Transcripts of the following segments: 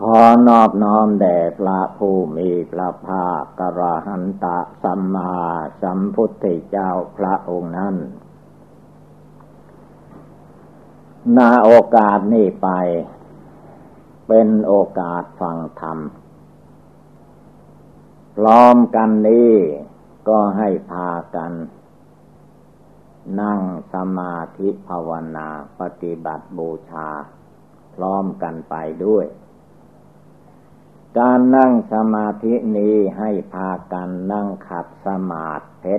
ขอนอบน้อมแด่พระผู้มีพระภาคกระหันตะสัมมาสัมพุทธเจ้าพระองค์นั้นนาโอกาสนี้ไป เป็นโอกาสฟังธรรมพร้อมกันนี้ก็ให้พากัน นั่งสมาธิภาวนาปฏิบัติบูชา พร้อมกันไปด้วย การนั่งสมาธินี้ให้พากันนั่งขัดสมาธิ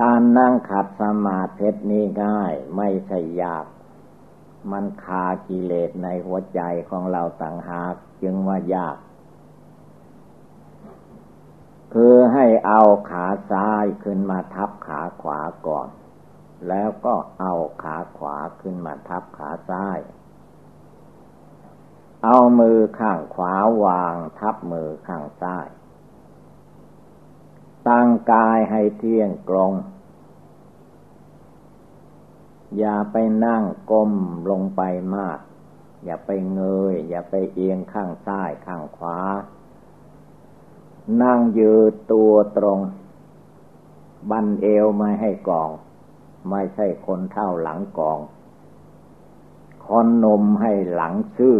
การนั่งขัดสมาธินี้ง่ายไม่ใช่ยาก มันคากิเลสในหัวใจของเราต่างหากจึงว่ายาก คือให้เอาขาซ้ายขึ้นมาทับขาขวาก่อน แล้วก็เอาขาขวาขึ้นมาทับขาซ้าย เอามือข้างขวาวางทับมือข้างซ้าย ตั้งกายให้เที่ยงตรง อย่าไปนั่งก้มลงไปมาก อย่าไปเงย อย่าไปเอียงข้างซ้ายข้างขวา นั่งยืดตัวตรง บันเอวไม่ให้กอง ไม่ใช่คนเท่าหลังกองคนนมให้หลังชื่อ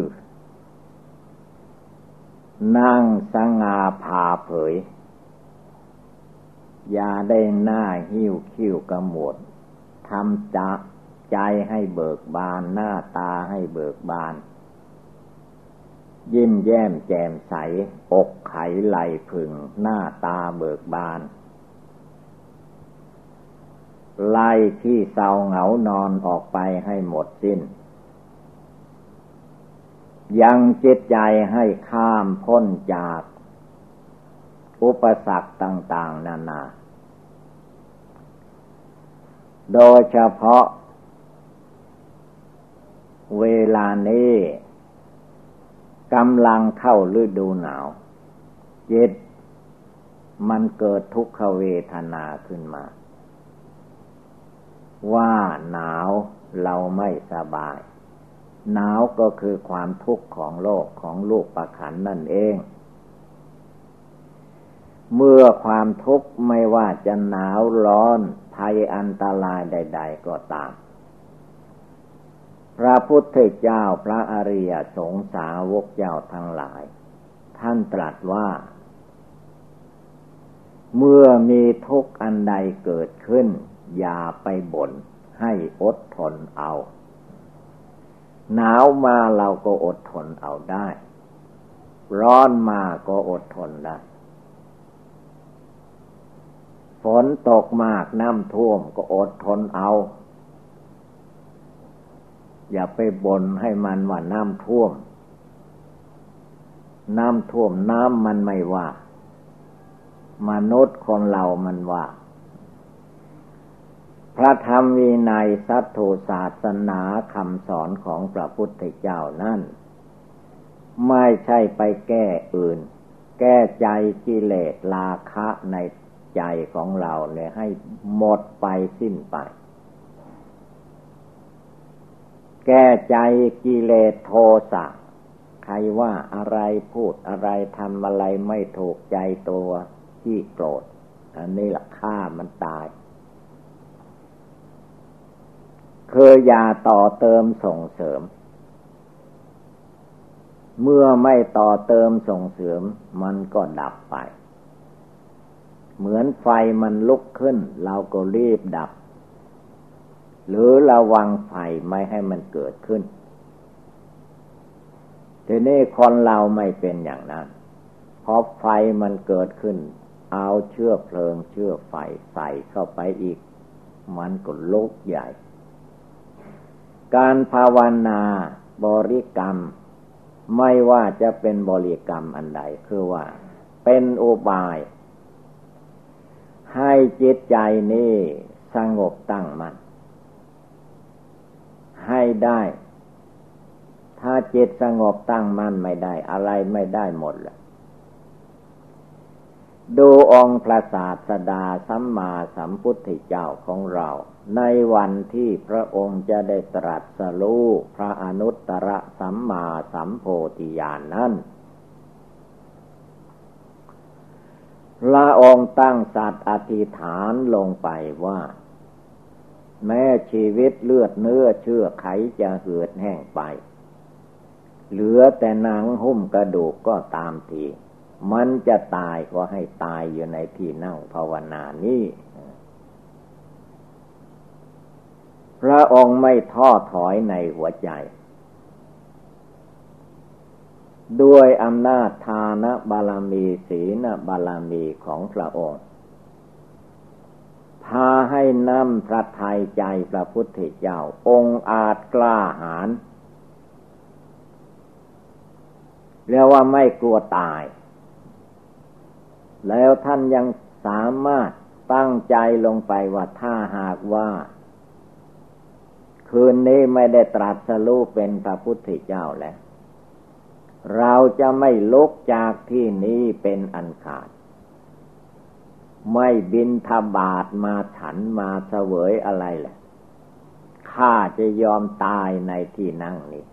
นั่งสง่าผ่าเผย อย่าได้หน้าหิ้วคิ้วกระหมดทำจะใจให้เบิกบานหน้าตาให้เบิกบาน ยิ้มแย้มแจ่มใส อกไขไหลผึ่งหน้าตาเบิกบาน ไล่ที่เศร้าเหงานอนออกไปให้หมดสิ้น ยังจิตใจให้ข้ามพ้นจาก อุปสรรคต่าง ๆ นานา โดยเฉพาะ เวลานี้กำลังเข้าฤดูหนาว จิตมันเกิดทุกขเวทนาขึ้นมา ว่าหนาวเราไม่สบาย หนาวก็คือความทุกข์ของโลกของลูกประขันนั่นเอง เมื่อความทุกข์ไม่ว่าจะหนาวร้อนภัยอันตรายใด ๆ ก็ตาม พระพุทธเจ้าพระอริยสงสาวกเจ้าทั้งหลาย ท่านตรัสว่า เมื่อมีทุกข์อันใดเกิดขึ้น อย่าไปบน่นให้อดทนเอา หนาวมาเราก็อดทนเอาได้ ร้อนมาก็อดทนได้ ฝนตกมากน้ำท่วมก็อดทนเอา อย่าไปบ่นให้มันว่าน้ำท่วม น้ำท่วมน้ำมันไม่ว่า มนุษย์คนเรามันว่า พระธรรมวินัยสัตถุศาสนาคำสอนของพระพุทธเจ้านั่น ไม่ใช่ไปแก้อื่น แก้ใจกิเลสราคะในใจของเราเนี่ยให้หมดไปสิ้นไป แก้ใจกิเลสโทสะใครว่าอะไรพูดอะไรทำอะไรไม่ถูกใจตัวที่โกรธ อันนี้ละฆ่ามันตาย คืออย่าต่อเติมส่งเสริม เมื่อไม่ต่อเติมส่งเสริม มันก็ดับไป เหมือนไฟมันลุกขึ้น เราก็รีบดับ หรือระวังไฟไม่ให้มันเกิดขึ้นทีนี้คนเราไม่เป็นอย่างนั้นพอไฟมันเกิดขึ้น เอาเชื้อเพลิงเชื้อไฟใส่เข้าไปอีก มันก็ลุกใหญ่ การภาวนาบริกรรม ไม่ว่าจะเป็นบริกรรมอันใดคือว่า เป็นอุบาย ให้จิตใจนี้สงบตั้งมัน่นให้ได้ ถ้าจิตสงบตั้งมั่นไม่ได้ อะไรไม่ได้หมดแหละดูองค์พระศาสดาสัมมาสัมพุทธเจ้าของเรา ในวันที่พระองค์จะได้ตรัสรู้พระอนุตตรสัมมาสัมโพธิญาณนนั้นพระองค์ตั้งสัตว์อธิษฐานลงไปว่า แม้ชีวิตเลือดเนื้อเชื่อไขจะเหือดแห้งไป เหลือแต่หนังหุ้มกระดูกก็ตามที มันจะตายก็ให้ตายอยู่ในที่นั่งภาวนานี้ พระองค์ไม่ท้อถอยในหัวใจ ด้วยอำนาจทานบารมีศีลบารมีของพระองค์พาให้นำพระไทยใจพระพุทธเจ้า องค์อาจกล้าหาญเรียกว่าไม่กลัวตาย แล้วท่านยังสามารถตั้งใจลงไปว่าถ้าหากว่า คืนนี้ไม่ได้ตรัสรู้เป็นพระพุทธเจ้าแล้ว เราจะไม่ลุกจากที่นี้เป็นอันขาด ไม่บินทบาทมาฉันมาเสวยอะไรแหละข้าจะยอมตายในที่นั่งนี้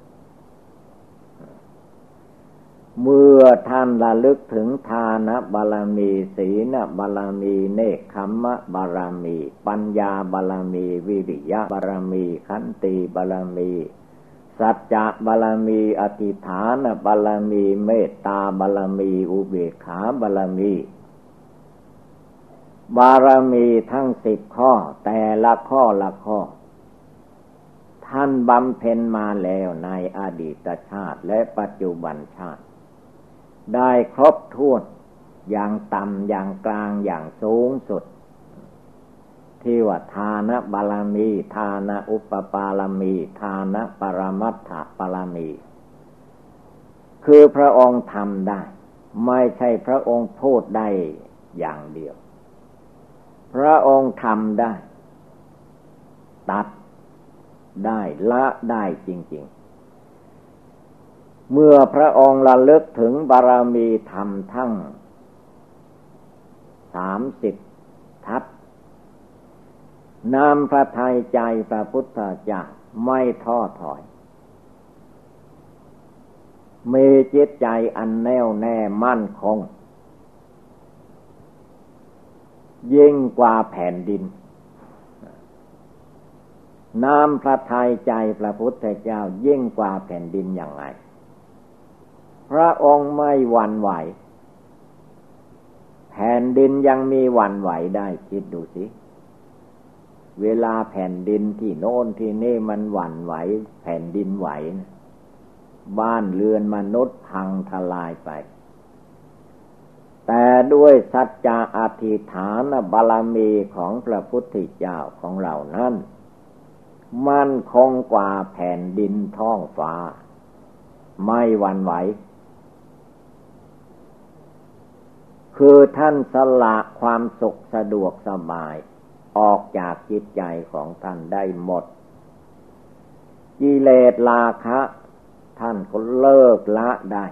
เมื่อท่านระลึกถึงทานบารมี ศีลบารมี เนคขมะบารมี ปัญญาบารมี วิริยะบารมี ขันติบารมี สัจจะบารมี อธิฐานบารมี เมตตาบารมี อุเบกขาบารมี บารมีทั้งสิบข้อ แต่ละข้อละข้อท่านบำเพ็ญมาแล้วในอดีตชาติและปัจจุบันชาติ ได้ครบถ้วน อย่างต่ำอย่างกลางอย่างสูงสุด ที่ว่าทานบารมี ทานอุปปารมี ทานปรมัตถปารมี คือพระองค์ทำได้ ไม่ใช่พระองค์พูดได้อย่างเดียว พระองค์ทำได้ ตัดได้ละได้จริง ๆ เมื่อพระองค์ระลึกถึงบารมีธรรมทั้งสามสิบทัศนำพระทัยใจพระพุทธเจ้าไม่ท้อถอย มีจิตใจอันแน่วแน่มั่นคง ยิ่งกว่าแผ่นดินน้ำพระทัยใจพระพุทธเจ้ายิ่งกว่าแผ่นดินอย่างไร พระองค์ไม่หวั่นไหว แผ่นดินยังมีหวั่นไหวได้คิดดูสิ เวลาแผ่นดินที่โน่นที่นี่มันหวั่นไหว แผ่นดินไหวนะบ้านเรือนมนุษย์พังทลายไป แต่ด้วยสัจจะอธิฐานบารมีของพระพุทธเจ้าของเรานั้น มั่นคงกว่าแผ่นดินท้องฟ้า ไม่หวั่นไหว คือท่านสละความสุขสะดวกสบาย ออกจากจิตใจของท่านได้หมด กิเลสราคะ ท่านก็เลิกละได้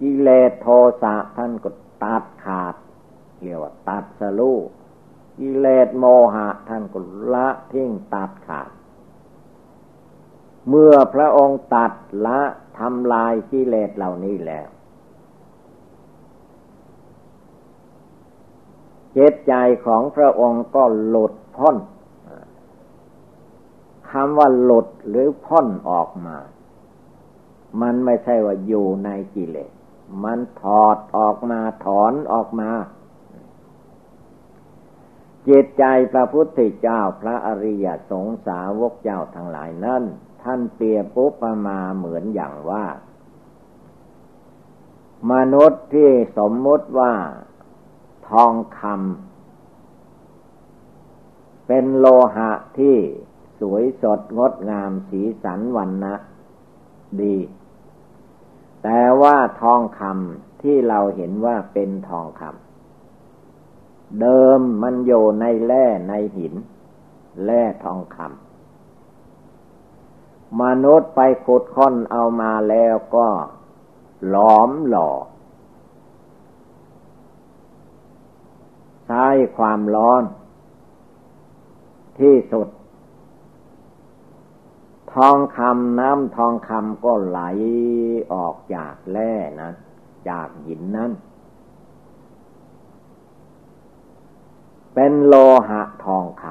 กิเลสโทสะท่านก็ตัดขาดเรียกว่าตัดสลูกิเลสโมหะท่านก็ละทิ้งตัดขาด เมื่อพระองค์ตัดละทำลายกิเลสเหล่านี้แล้ว จิตใจของพระองค์ก็หลุดพ้นคำว่าหลุดหรือพ้นออกมา มันไม่ใช่ว่าอยู่ในกิเลส มันถอดออกมาถอนออกมา จิตใจพระพุทธเจ้าพระอริยสงสาวกเจ้าทั้งหลายนั้น ท่านเปรียบปุ๊บมาเหมือนอย่างว่า มนุษย์ที่สมมุติว่า ทองคำเป็นโลหะที่สวยสดงดงามสีสันวันนะดี แต่ว่าทองคำที่เราเห็นว่าเป็นทองคำเดิมมันอยู่ในแร่ในหิน แร่ทองคำมนุษย์ไปขุดค้นเอามาแล้วก็หลอมหล่อ ใช้ความร้อน ที่สุด ทองคำน้ำทองคำก็ไหลออกจากแร่นั้น จากหินนั้น เป็นโลหะทองค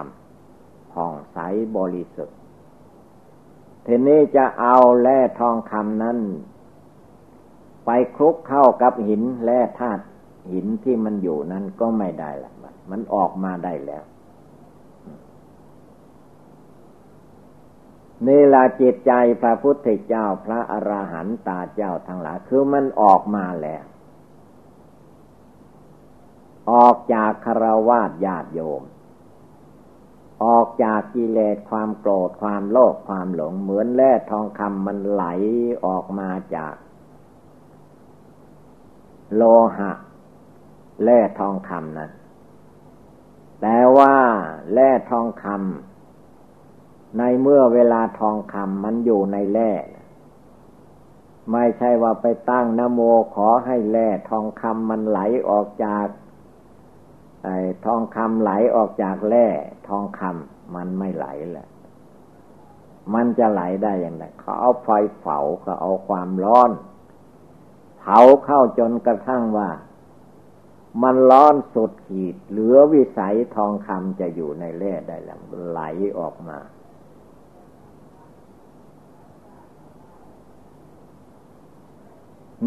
ำผ่องใสบริสุทธิ์ทีนี้จะเอาแร่ทองคำนั้น ไปคลุกเข้ากับหินแร่ธาตุ หินที่มันอยู่นั้นก็ไม่ได้ละมันออกมาได้แล้วนี่ละจิตใจพระพุทธเจ้าพระอราหันตาเจ้าทั้งหลายคือมันออกมาแล้ว ออกจากคารวาสญาติโยม ออกจากกิเลสความโกรธความโลภความหลงเหมือนแร่ทองคำมันไหลออกมาจาก โลหะ แร่ทองคำนั้น แต่ว่าแร่ทองคำในเมื่อเวลาทองคำมันอยู่ในแร่ไม่ใช่ว่าไปตั้งนโมขอให้แร่ทองคำมันไหลออกจากไอ้ทองคำไหลออกจากแร่ทองคำมันไม่ไหลแหละมันจะไหลได้อย่างไรเขาเอาไฟเผาเขาเอาความร้อน เผาเข้าจนกระทั่งว่า มันร้อนสุดขีด เหลือวิสัยทองคำจะอยู่ในแร่ได้แล้วไหลออกมา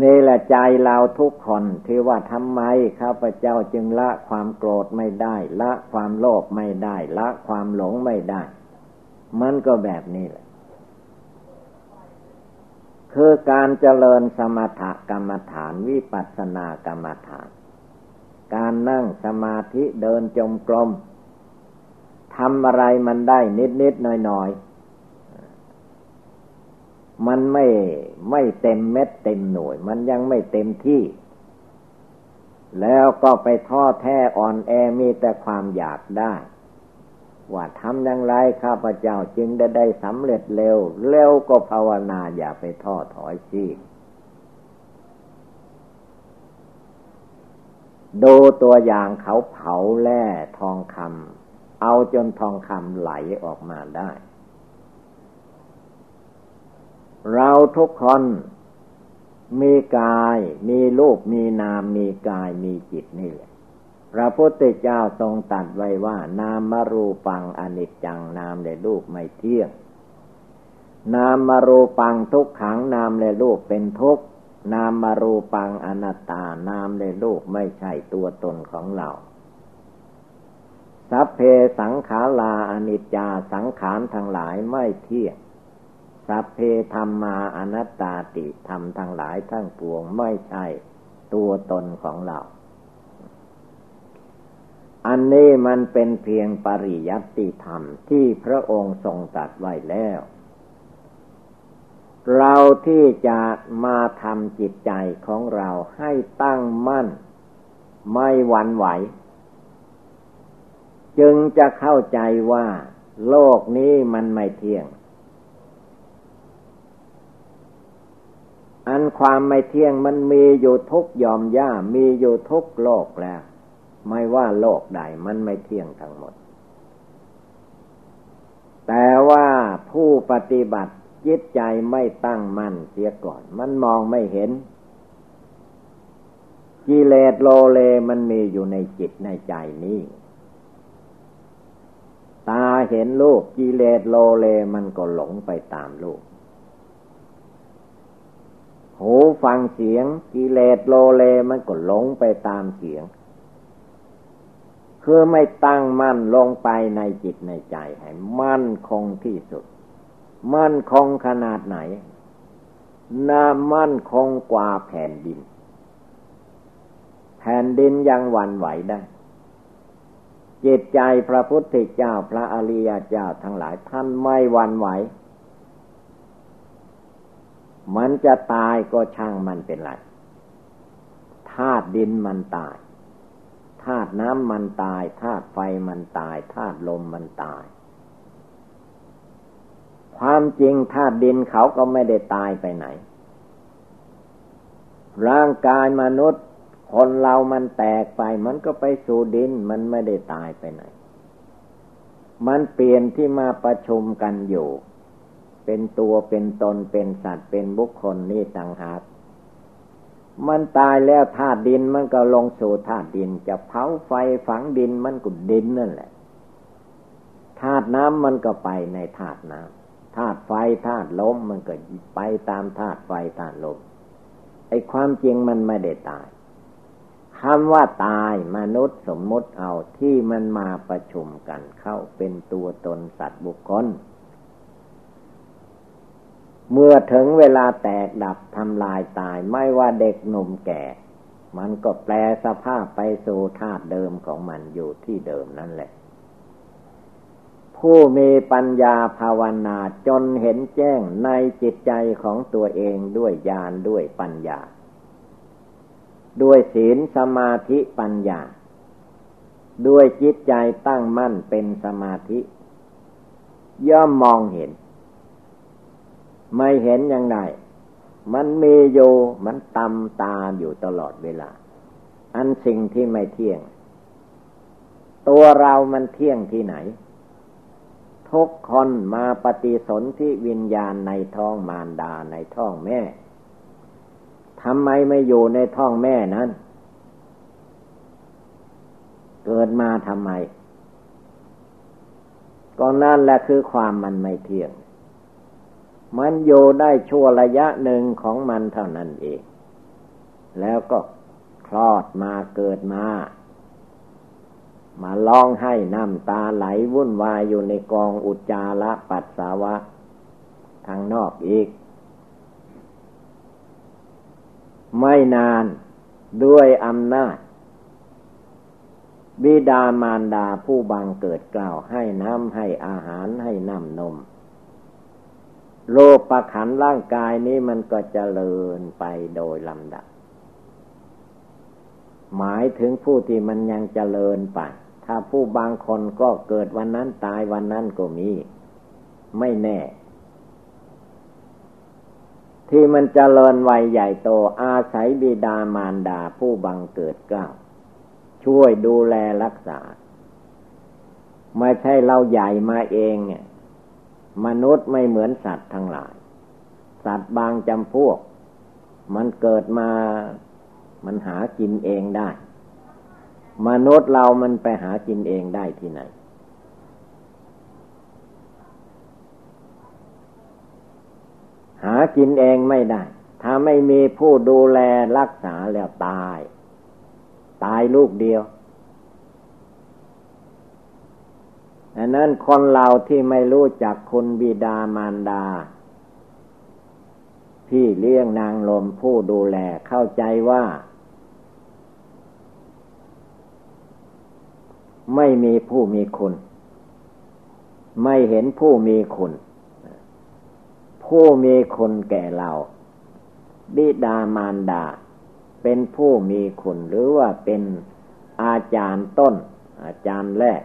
นี่แหละใจเราทุกคนที่ว่าทำไมข้าพเจ้าจึงละความโกรธไม่ได้ ละความโลภไม่ได้ ละความหลงไม่ได้ มันก็แบบนี้แหละคือการเจริญสมถกรรมฐานวิปัสสนากรรมฐาน การนั่งสมาธิเดินจมกรมทำอะไรมันได้นิดนิดหน่อยหน่อยมันไม่ไม่เต็มเม็ดเต็มหน่วย มันยังไม่เต็มที่ แล้วก็ไปท้อแท้อ่อนแอมีแต่ความอยากได้ ว่าทำอย่างไรข้าพเจ้าจึงได้ได้สำเร็จเร็ว เร็วก็ภาวนาอย่าไปท้อถอยสิ ดูตัวอย่างเขาเผาแร่ทองคำเอาจนทองคำไหลออกมาได้ เราทุกคนมีกายมีรูปมีนามมีกายมีจิตนี่แหละพระพุทธเจ้าทรงตัดไว้ว่า นามารูปังอนิจจังนามในรูปไม่เที่ยง นามารูปังทุกขังนามในรูปเป็นทุกข์ นามมารูปังอนัตตานามในโลกไม่ใช่ตัวตนของเรา สัพเพสังขาราอนิจจาสังขารทั้งหลายไม่เที่ยง สัพเพธรรมาอนัตตาติธรรมทั้งหลายทั้งปวงไม่ใช่ตัวตนของเรา อันนี้มันเป็นเพียงปริยัติธรรมที่พระองค์ทรงตัดไว้แล้ว เราที่จะมาทำจิตใจของเราให้ตั้งมั่น ไม่หวั่นไหว จึงจะเข้าใจว่า โลกนี้มันไม่เที่ยง อันความไม่เที่ยงมันมีอยู่ทุกยอมย่ามีอยู่ทุกโลกแล้ว ไม่ว่าโลกใดมันไม่เที่ยงทั้งหมด แต่ว่าผู้ปฏิบัติ จิตใจไม่ตั้งมั่นเสียก่อน มันมองไม่เห็น กิเลสโลเลมันมีอยู่ในจิตในใจนี้ตาเห็นลูกกิเลสโลเลมันก็หลงไปตามลูก หูฟังเสียง กิเลสโลเลมันก็หลงไปตามเสียง คือไม่ตั้งมั่นลงไปในจิตในใจให้มั่นคงที่สุด มั่นคงขนาดไหนน่ามั่นคงกว่าแผ่นดิน แผ่นดินยังหวั่นไหวได้ จิตใจพระพุทธเจ้าพระอริยเจ้าทั้งหลายท่านไม่หวั่นไหว มันจะตายก็ช่างมันเป็นไรธาตุดินมันตายธาตุน้ำมันตายธาตุไฟมันตายธาตุลมมันตาย ความจริงธาตุดินเขาก็ไม่ได้ตายไปไหน ร่างกายมนุษย์ คนเรามันแตกไป มันก็ไปสู่ดิน มันไม่ได้ตายไปไหน มันเปลี่ยนที่มาประชุมกันอยู่ เป็นตัวเป็นตนเป็นสัตว์เป็นบุคคลนี่ต่างหากมันตายแล้วธาตุดินมันก็ลงสู่ธาตุดิน จะเผาไฟฝังดินมันก็ดินนั่นแหละธาตุน้ำมันก็ไปในธาตุน้ำ ธาตุไฟธาตุลมมันก็ไปตามธาตุไฟธาตุลมไอ้ความจริงมันไม่ได้ตายคำว่าตายมนุษย์สมมติเอาที่มันมาประชุมกันเข้าเป็นตัวตนสัตว์บุคคล เมื่อถึงเวลาแตกดับทำลายตายไม่ว่าเด็กหนุ่มแก่ มันก็แปลสภาพไปสู่ธาตุเดิมของมันอยู่ที่เดิมนั่นแหละ ผู้มีปัญญาภาวนาจนเห็นแจ้งในจิตใจของตัวเองด้วยญาณด้วยปัญญา ด้วยศีลสมาธิปัญญา ด้วยจิตใจตั้งมั่นเป็นสมาธิ ย่อมมองเห็น ไม่เห็นอยังไงมันมีอยู่มันตำตาอยู่ตลอดเวลา อันสิ่งที่ไม่เที่ยง ตัวเรามันเที่ยงที่ไหน ทุกคนมาปฏิสนธิวิญญาณในท้องมารดาในท้องแม่ทำไมไม่อยู่ในท้องแม่นั้น เกิดมาทำไมก็นั่นแหละคือความมันไม่เที่ยง มันอยู่ได้ชั่วระยะหนึ่งของมันเท่านั้นเอง แล้วก็คลอดมาเกิดมา มาร้องให้น้ำตาไหลวุ่นวายอยู่ในกองอุจจาระปัสสาวะ ทางนอกอีก ไม่นานด้วยอำนาจ บิดามารดาผู้บังเกิดกล่าวให้น้ำให้อาหารให้น้ำนม โลกประขันร่างกายนี้มันก็จเจริญไปโดยลำดับหมายถึงผู้ที่มันยังเจริญไป ถ้าผู้บางคนก็เกิดวันนั้นตายวันนั้นก็มี ไม่แน่ ที่มันเจริญวัยใหญ่โตอาศัยบิดามารดาผู้บังเกิดเก้า ช่วยดูแลรักษา ไม่ใช่เราใหญ่มาเองเนี่ยมนุษย์ไม่เหมือนสัตว์ทั้งหลาย สัตว์บางจำพวก มันเกิดมา มันหากินเองได้ มนุษย์เรามันไปหากินเองได้ที่ไหน หากินเองไม่ได้ ถ้าไม่มีผู้ดูแลรักษาแล้วตาย ตายลูกเดียวอันนั้นคนเราที่ไม่รู้จักคุณบิดามารดา พี่เลี้ยงนางลมผู้ดูแลเข้าใจว่า ไม่มีผู้มีคุณ ไม่เห็นผู้มีคุณ ผู้มีคุณแก่เรา บิดามารดา เป็นผู้มีคุณหรือว่าเป็นอาจารย์ต้น อาจารย์แรก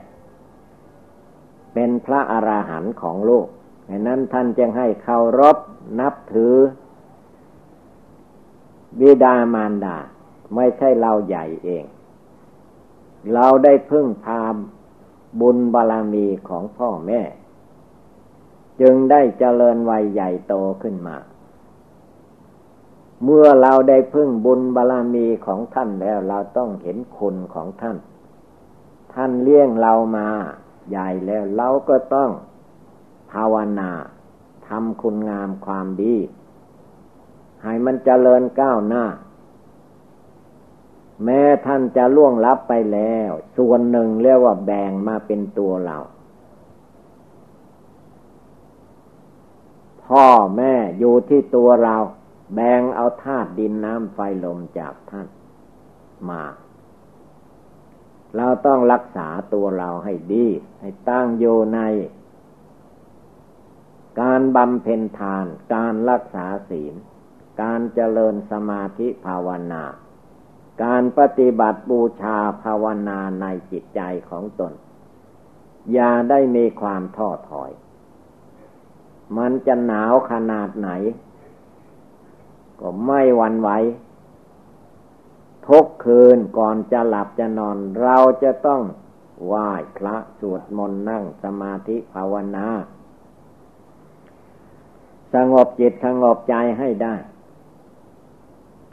เป็นพระอราหันต์ของโลกดังนั้นท่านจึงให้เคารพนับถือ บิดามารดา ไม่ใช่เราใหญ่เอง เราได้พึ่งพาบุญบารรมีของพ่อแม่ จึงได้เจริญวัยใหญ่โตขึ้นมา เมื่อเราได้พึ่งบุญบารรมีของท่านแล้วเราต้องเห็นคุณของท่าน ท่านเลี้ยงเรามาใหญ่แล้วเราก็ต้องภาวนาทำคุณงามความดี ให้มันเจริญก้าวหน้า แม้ท่านจะล่วงลับไปแล้ว ส่วนหนึ่งเรียกว่าแบ่งมาเป็นตัวเรา พ่อแม่อยู่ที่ตัวเรา แบ่งเอาธาตุดินน้ำไฟลมจากท่านมา เราต้องรักษาตัวเราให้ดี ให้ตั้งอยู่ใน การบำเพ็ญทาน การรักษาศีล การเจริญสมาธิภาวนา การปฏิบัติบูชาภาวนาในจิตใจของตน อย่าได้มีความท้อถอย มันจะหนาวขนาดไหน ก็ไม่หวั่นไหวทุกคืนก่อนจะหลับจะนอน เราจะต้องไหว้พระสวดมนต์นั่งสมาธิภาวนา สงบจิตสงบใจให้ได้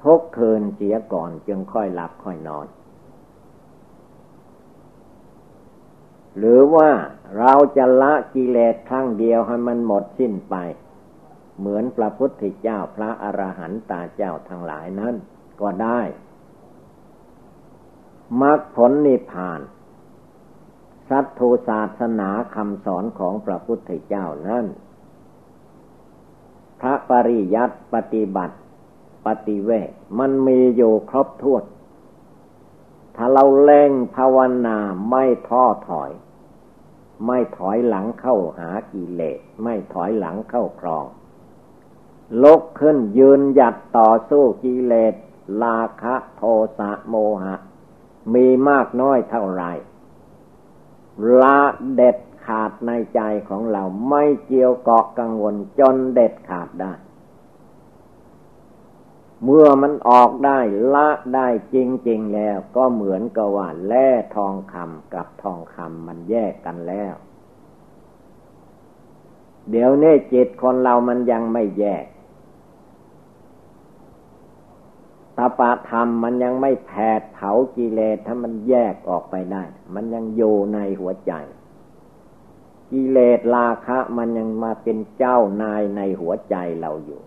ทุกคืนเสียก่อนจึงค่อยหลับค่อยนอน หรือว่าเราจะละกิเลสครั้งเดียวให้มันหมดสิ้นไป เหมือนพระพุทธเจ้าพระอรหันตาเจ้าทั้งหลายนั้นก็ได้มรรคผลนิพพาน สัตถุศาสนาคำสอนของพระพุทธเจ้านั้น พระปริยัติปฏิบัติ ปฏิเวทมันมีอยู่ครบถ้วน ถ้าเราเล่งภาวนาไม่ท้อถอย ไม่ถอยหลังเข้าหากิเลส ไม่ถอยหลังเข้าครองลุกขึ้นยืนหยัดต่อสู้กิเลสลาคะโทสะโมหะ มีมากน้อยเท่าไรละเด็ดขาดในใจของเราไม่เกี่ยวเกาะกังวลจนเด็ดขาดได้ เมื่อมันออกได้ละได้จริง ๆ แล้ว ก็เหมือนกับว่าแร่ทองคำกับทองคำมันแยกกันแล้ว เดี๋ยวนี้จิตคนเรามันยังไม่แยกตปาธรรมมันยังไม่แผดเผากิเลสถ้ามันแยกออกไปได้ มันยังอยู่ในหัวใจ กิเลสราคะ มันยังมาเป็นเจ้านายในหัวใจเราอยู่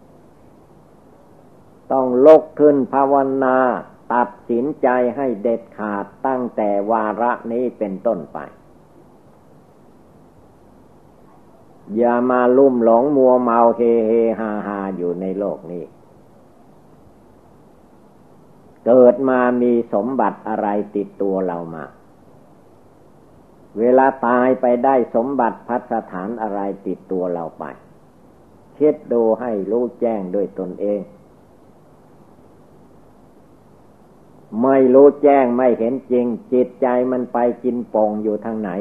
ต้องลกขึ้นภาวนา ตัดสินใจให้เด็ดขาดตั้งแต่วาระนี้เป็นต้นไป อย่ามาลุ่มหลงมัวเมาเฮเฮฮาฮาอยู่ในโลกนี้ เกิดมามีสมบัติอะไรติดตัวเรามา เวลาตายไปได้สมบัติพัสถานอะไรติดตัวเราไปคิดดูให้รู้แจ้งด้วยตนเอง ไม่รู้แจ้งไม่เห็นจริง จิตใจมันไปกินปองอยู่ทางไหน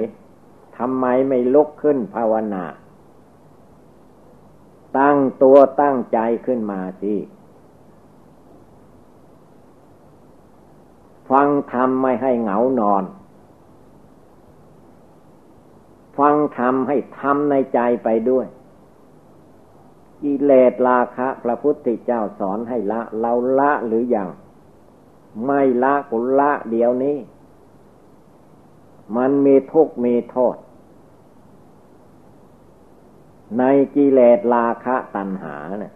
ทำไมไม่ลุกขึ้นภาวนา ตั้งตัวตั้งใจขึ้นมาสิฟังธรรมไม่ให้เหงานอน ฟังธรรมให้ทำในใจไปด้วยกิเลสราคะ พระพุทธเจ้าสอนให้ละ เราละหรืออยัง ไม่ละกุละเดี๋ยวนี้ มันมีทุกข์มีโทษ ในกิเลสราคะตัณหาเนะี่ย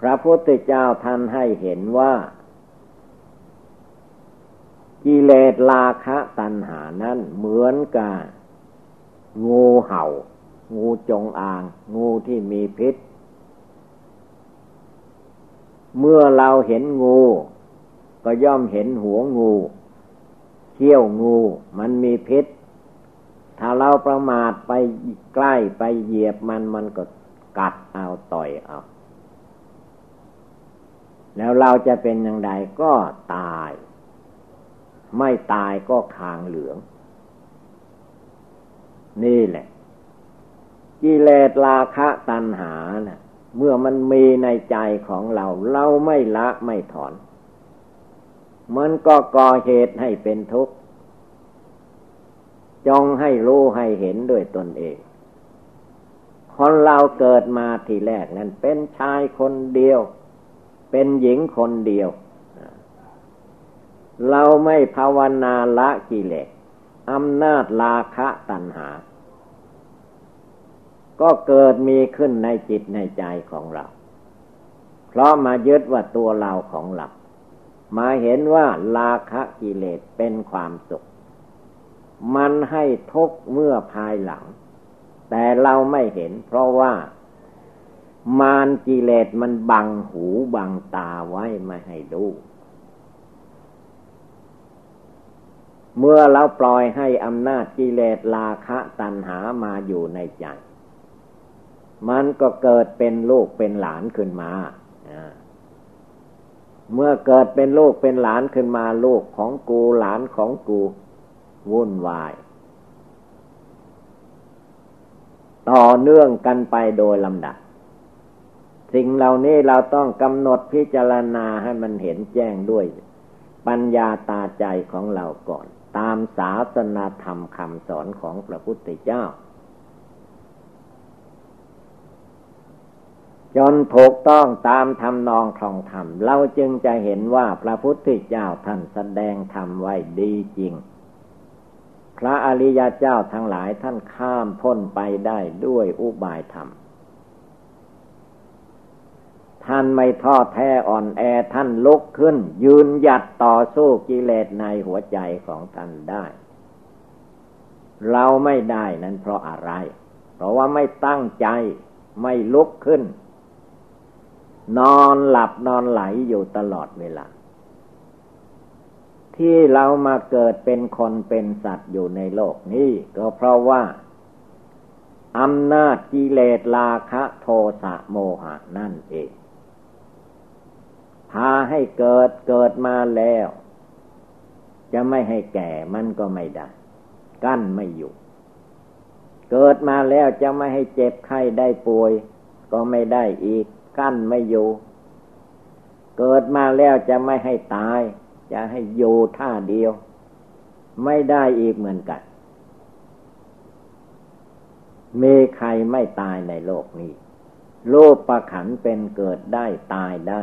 พระพุทธเจ้าท่านให้เห็นว่า กิเลสราคะตัณหานั้นเหมือนกับงูเห่า งูจงอาง งูที่มีพิษ เมื่อเราเห็นงู ก็ย่อมเห็นหัวงูเขี้ยวงูมันมีพิษ ถ้าเราประมาทไปใกล้ไปเหยียบมันมันก็กัดเอาต่อยเอา แล้วเราจะเป็นอย่างไรก็ตาย ไม่ตายก็คางเหลือง นี่แหละ กิเลสราคะตัณหานะ่ะ เมื่อมันมีในใจของเรา เราไม่ละไม่ถอน มันก็ก่อเหตุให้เป็นทุกข์ จงให้รู้ให้เห็นด้วยตนเอง คนเราเกิดมาทีแรกนั้นเป็นชายคนเดียว เป็นหญิงคนเดียว เราไม่ภาวนาละกิเลสอำนาจราคะตัณหา ก็เกิดมีขึ้นในจิตในใจของเรา เพราะมายึดว่าตัวเราของเรา มาเห็นว่าราคะกิเลสเป็นความสุข มันให้ทุกเมื่อภายหลัง แต่เราไม่เห็น เพราะว่ามารกิเลสมันบังหูบังตาไว้ไม่ให้ดูเมื่อเราปล่อยให้อำนาจกิเลสราคะตัณหามาอยู่ในใจ มันก็เกิดเป็นลูกเป็นหลานขึ้นมา เมื่อเกิดเป็นลูกเป็นหลานขึ้นมา ลูกของกูหลานของกู วุ่นวาย ต่อเนื่องกันไปโดยลำดับ สิ่งเหล่านี้เราต้องกำหนดพิจารณาให้มันเห็นแจ้งด้วย ปัญญาตาใจของเราก่อน ตามศาสนาธรรมคำสอนของพระพุทธเจ้า จนถูกต้องตามทำนองครองธรรม เราจึงจะเห็นว่าพระพุทธเจ้าท่านแสดงธรรมไว้ดีจริง พระอริยเจ้าทั้งหลายท่านข้ามพ้นไปได้ด้วยอุบายธรรม ท่านไม่ท้อแท้อ่อนแอท่านลุกขึ้น ยืนหยัดต่อสู้กิเลสในหัวใจของท่านได้ เราไม่ได้นั้นเพราะอะไร เพราะว่าไม่ตั้งใจไม่ลุกขึ้น นอนหลับนอนไหลอยู่ตลอดเวลา ที่เรามาเกิดเป็นคนเป็นสัตว์อยู่ในโลกนี้ ก็เพราะว่าอำนาจกิเลสราคะโทสะโมหะนั่นเอง พาให้เกิดเกิดมาแล้ว จะไม่ให้แก่มันก็ไม่ได้ กั้นไม่อยู่ เกิดมาแล้วจะไม่ให้เจ็บไข้ได้ป่วย ก็ไม่ได้อีก กั้นไม่อยู่ เกิดมาแล้วจะไม่ให้ตาย จะให้อยู่ท่าเดียว ไม่ได้อีกเหมือนกัน มีใครไม่ตายในโลกนี้ โลกประขันเป็นเกิดได้ตายได้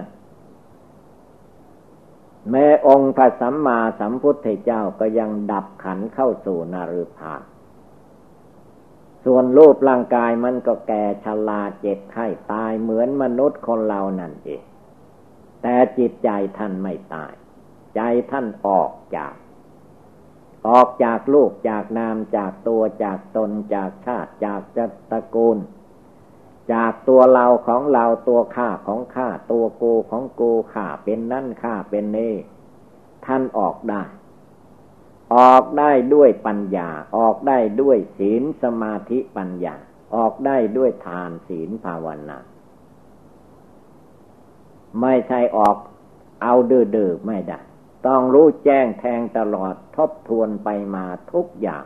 แม้องค์พระสัมมาสัมพุทธเจ้าก็ยังดับขันเข้าสู่นารพาน ส่วนรูปร่างกายมันก็แก่ชราเจ็บไข้ตายเหมือนมนุษย์คนเรานั่นเองแต่จิตใจท่านไม่ตาย ใจท่านออกจาก ออกจากลูกจากนามจากตัวจากตนจากชาติจากจัตระกูล จากตัวเราของเราตัวข้าของข้าตัวโกของโกข้าเป็นนั่นข้าเป็นนี่ท่านออกได้ ออกได้ด้วยปัญญา ออกได้ด้วยศีลสมาธิปัญญา ออกได้ด้วยทานศีลภาวนาไม่ใช่ออกเอาเดื้อๆไม่ได้ ต้องรู้แจ้งแทงตลอดทบทวนไปมาทุกอย่าง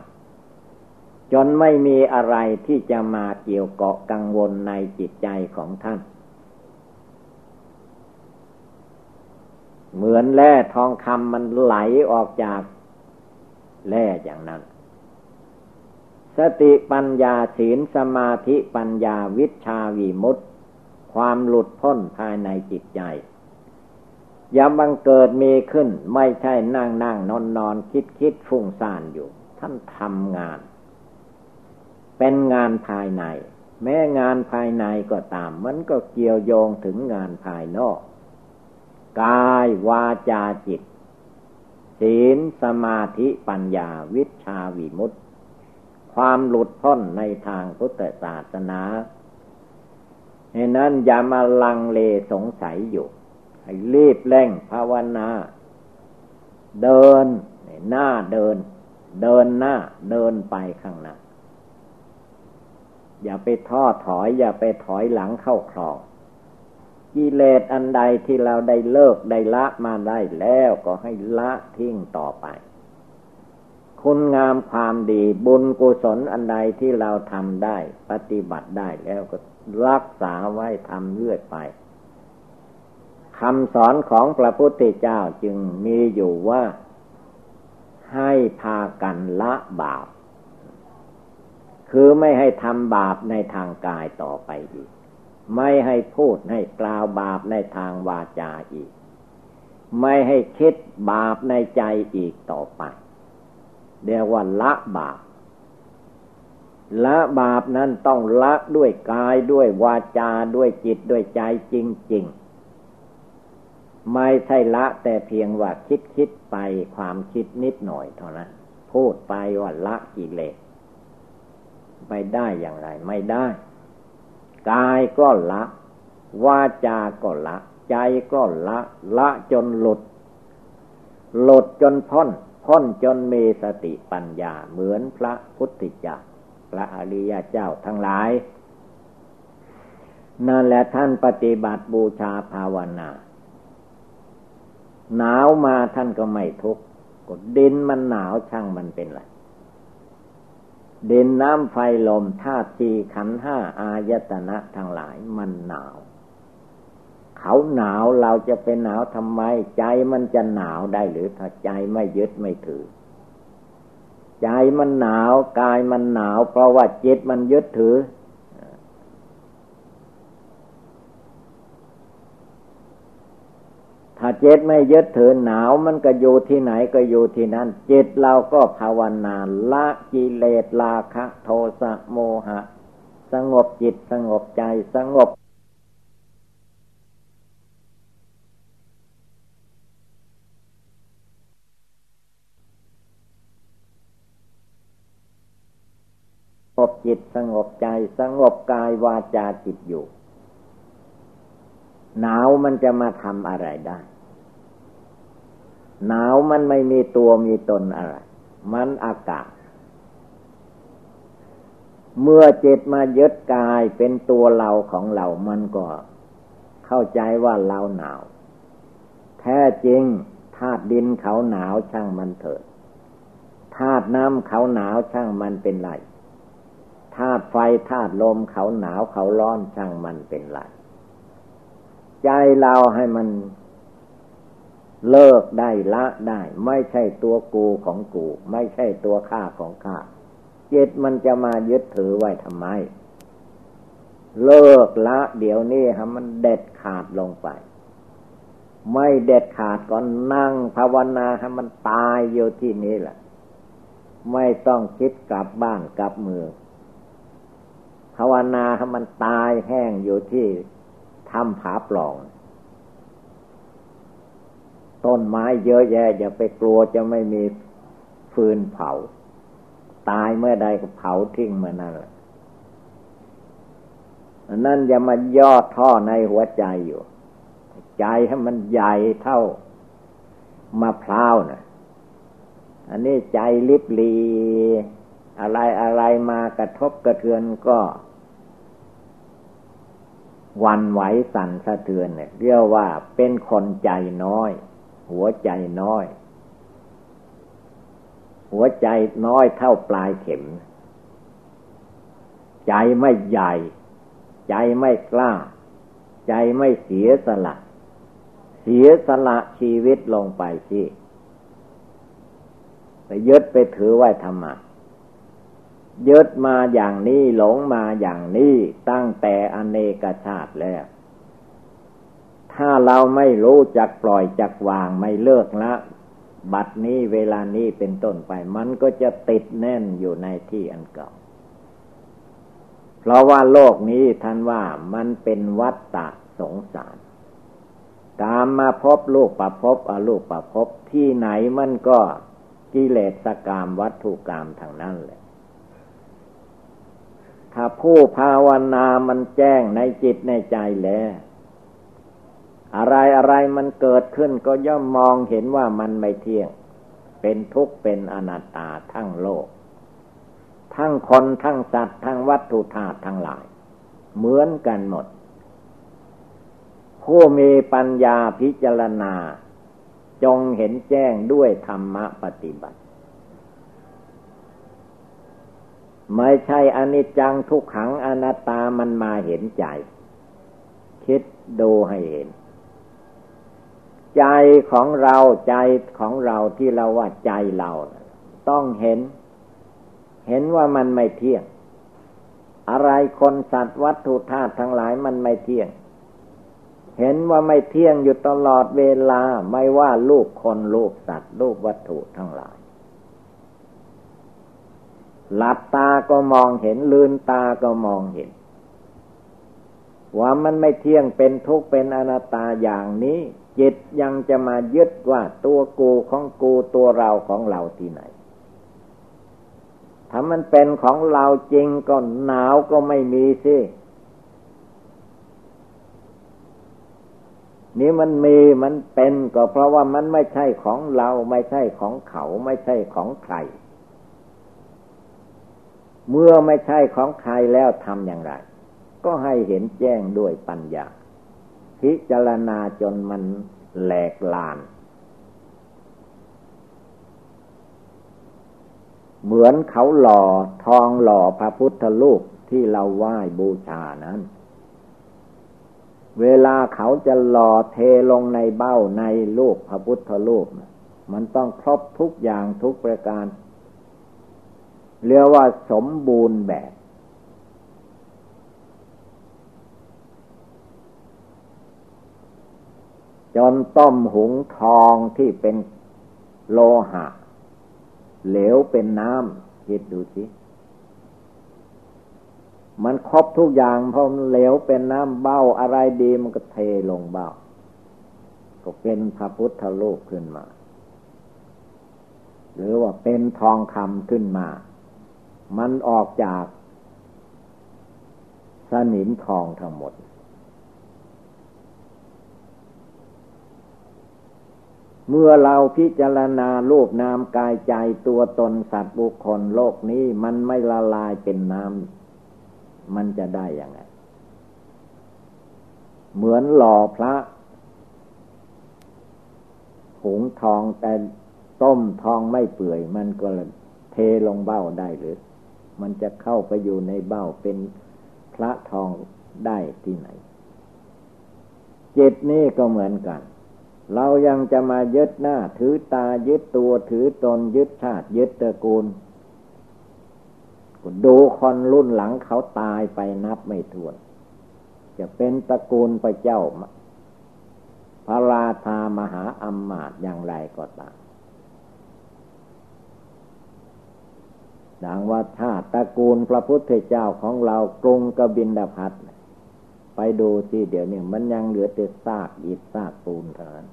จนไม่มีอะไรที่จะมาเกี่ยวเกาะกังวลในจิตใจของท่าน เหมือนแร่ทองคำมันไหลออกจาก แร่อย่างนั้น สติปัญญาศีลสมาธิปัญญาวิชาวีมุตความหลุดพ้นภายในจิตใจอย่าบังเกิดมีขึ้น ไม่ใช่นั่งนั่งนอนนอนคิดคิดฟุ้งซ่านอยู่ ท่านทำงาน เป็นงานภายใน แม้งานภายในก็ตาม มันก็เกี่ยวโยงถึงงานภายนอก กายวาจาจิต ศีลสมาธิปัญญาวิชาวิมุตติความหลุดพ้นในทางพุทธศาสนาเห้นั้นอย่ามาลังเลสงสัยอยู่ ให้รีบเร่งภาวนา เดินหน้าเดิน เดินหน้าเดินไปข้างหน้า อย่าไปท้อถอย อย่าไปถอยหลังเข้าคลอง กิเลสอันใดที่เราได้เลิกได้ละมาได้แล้วก็ให้ละทิ้งต่อไป คุณงามความดีบุญกุศลอันใดที่เราทำได้ ปฏิบัติได้แล้วก็รักษาไว้ทำเรื่อยไปคำสอนของพระพุทธเจ้าจึงมีอยู่ว่า ให้พากันละบาป คือไม่ให้ทำบาปในทางกายต่อไปอีก ไม่ให้พูดให้กล่าวบาปในทางวาจาอีก ไม่ให้คิดบาปในใจอีกต่อไปเรียกว่าละบาป ละบาปนั้นต้องละด้วยกายด้วยวาจาด้วยจิตด้วยใจจริง ๆ ไม่ใช่ละแต่เพียงว่าคิดคิดไปความคิดนิดหน่อยเท่านั้น พูดไปว่าละกิเลสไปได้อย่างไรไม่ได้ กายก็ละ วาจาก็ละ ใจก็ละ ละจนหลุด หลุดจนพ้น พ้นจนมีสติปัญญาเหมือนพระพุทธเจ้าพระอริยเจ้าทั้งหลายนั่นแหละท่านปฏิบัติบูชาภาวนา หนาวมาท่านก็ไม่ทุกข์กดดินมันหนาวช่างมันเป็นไร ดินน้ำไฟลมธาตุสี่ขันห้าอายตนะทั้งหลายมันหนาว เขาหนาวเราจะเป็นหนาวทำไม ใจมันจะหนาวได้หรือถ้าใจไม่ยึดไม่ถือ ใจมันหนาวกายมันหนาว เพราะว่าจิตมันยึดถือ ถ้าเจตไม่ยึดถือหนาวมันก็อยู่ที่ไหนก็อยู่ที่นั่นจิตเราก็ภาวนาละกิเลสราคะ โทสะโมหะ สงบจิตสงบใจสงบสงบจิตสงบใจสงบกายวาจาจิตอยู่ หนาวมันจะมาทำอะไรได้ หนาวมันไม่มีตัวมีตนอะไร มันอากาศ เมื่อจิตมายึดกายเป็นตัวเราของเรามันก็ เข้าใจว่าเราหนาว แท้จริงธาตุดินเขาหนาวช่างมันเถิดธาตุน้ำเขาหนาวช่างมันเป็นไรธาตุไฟธาตุลมเขาหนาวเขาร้อนช่างมันเป็นไร ใจเราให้มันเลิกได้ละได้ ไม่ใช่ตัวกูของกู ไม่ใช่ตัวข้าของข้าจิตมันจะมายึดถือไว้ทำไม เลิกละเดี๋ยวนี้ฮะมันเด็ดขาดลงไป ไม่เด็ดขาดก็นั่งภาวนาให้มันตายอยู่ที่นี้แหละไม่ต้องคิดกลับบ้านกลับเมืองภาวนาให้มันตายแห้งอยู่ที่ ทำผาปล่อง ต้นไม้เยอะแยะอย่าไปกลัวจะไม่มีฟืนเผา ตายเมื่อใดก็เผาทิ้งเมื่อนั้นแหละนั่นอย่ามาย่อท่อในหัวใจอยู่ ใจให้มันใหญ่เท่ามะพร้าวนะอันนี้ใจลิบลี อะไรอะไรมากระทบกระเทือนก็ วันไหวสั่นสะเทือนเนี่ยเรียกว่าเป็นคนใจน้อย หัวใจน้อย หัวใจน้อยเท่าปลายเข็ม ใจไม่ใหญ่ ใจไม่กล้า ใจไม่เสียสละ เสียสละชีวิตลงไปสิไปยึดไปถือไว้ทำไม ยึดมาอย่างนี้หลงมาอย่างนี้ตั้งแต่อเนกชาติแล้ว ถ้าเราไม่รู้จักปล่อยจักวางไม่เลิกละ บัดนี้เวลานี้เป็นต้นไป มันก็จะติดแน่นอยู่ในที่อันเก่า เพราะว่าโลกนี้ท่านว่ามันเป็นวัฏฏะสงสารกามมาพบลูกประพบอลูกประพบที่ไหนมันก็กิเลสกามวัตถุกรรมทางนั้นเลย ถ้าผู้ภาวนามันแจ้งในจิตในใจแล้ว อะไรอะไรมันเกิดขึ้นก็ย่อมมองเห็นว่ามันไม่เที่ยง เป็นทุกข์เป็นอนัตตาทั้งโลก ทั้งคนทั้งสัตว์ทั้งวัตถุธาตุทั้งหลาย เหมือนกันหมด ผู้มีปัญญาพิจารณา จงเห็นแจ้งด้วยธรรมปฏิบัติ ไม่ใช่อนิจจังทุกขังอนัตตามันมาเห็นใจ คิดดูให้เห็น ใจของเราใจของเราที่เราว่าใจเรา ต้องเห็น เห็นว่ามันไม่เที่ยง อะไรคนสัตว์วัตถุธาตุทั้งหลายมันไม่เที่ยง เห็นว่าไม่เที่ยงอยู่ตลอดเวลาไม่ว่าลูกคนลูกสัตว์ลูกวัตถุทั้งหลาย หลับตาก็มองเห็นลืนตาก็มองเห็น ว่ามันไม่เที่ยงเป็นทุกข์เป็นอนัตตาอย่างนี้ จิตยังจะมายึดว่าตัวกูของกูตัวเราของเราที่ไหน ถ้ามันเป็นของเราจริงก็หนาวก็ไม่มีสินี่มันมีมันเป็นก็เพราะว่ามันไม่ใช่ของเราไม่ใช่ของเขาไม่ใช่ของใคร เมื่อไม่ใช่ของใครแล้วทำอย่างไร ก็ให้เห็นแจ้งด้วยปัญญา พิจารณาจนมันแหลกลาน เหมือนเขาหล่อทองหล่อพระพุทธรูปที่เราไหว้บูชานั้น เวลาเขาจะหล่อเทลงในเบ้าในรูปพระพุทธรูป มันต้องครบทุกอย่างทุกประการ เรียกว่าสมบูรณ์แบบ จนต้มหุงทองที่เป็นโลหะ เหลวเป็นน้ำคิดดูสิมันครบทุกอย่างพอเหลวเป็นน้ำเบ้าอะไรดีมันก็เทลงเบ้า ก็เป็นพระพุทธรูปขึ้นมา หรือว่าเป็นทองคำขึ้นมา มันออกจาก สนิมทองทั้งหมด เมื่อเราพิจารณารูปนามกายใจตัวตนสัตว์บุคคลโลกนี้มันไม่ละลายเป็นน้ำมันจะได้อย่างไง เหมือนหล่อพระหุงทองแต่ต้มทองไม่เปื่อยมันก็เทลงเบ้าได้หรือ มันจะเข้าไปอยู่ในเบ้าเป็นพระทองได้ที่ไหน จิตนี่ก็เหมือนกัน เรายังจะมายึดหน้า ถือตายึดตัวถือตนยึดชาติยึดตระกูลดูคนรุ่นหลังเขาตายไปนับไม่ถ้วน จะเป็นตระกูลพระเจ้า พระราชามหาอมมาตอย่างไรก็ตาม ดังว่าชาติตระกูลพระพุทธเจ้าของเรากรุงกบินดาพัทไปดูสิเดี๋ยวนี้มันยังเหลือแต่ซากอิฐซากปูนเท่านั้น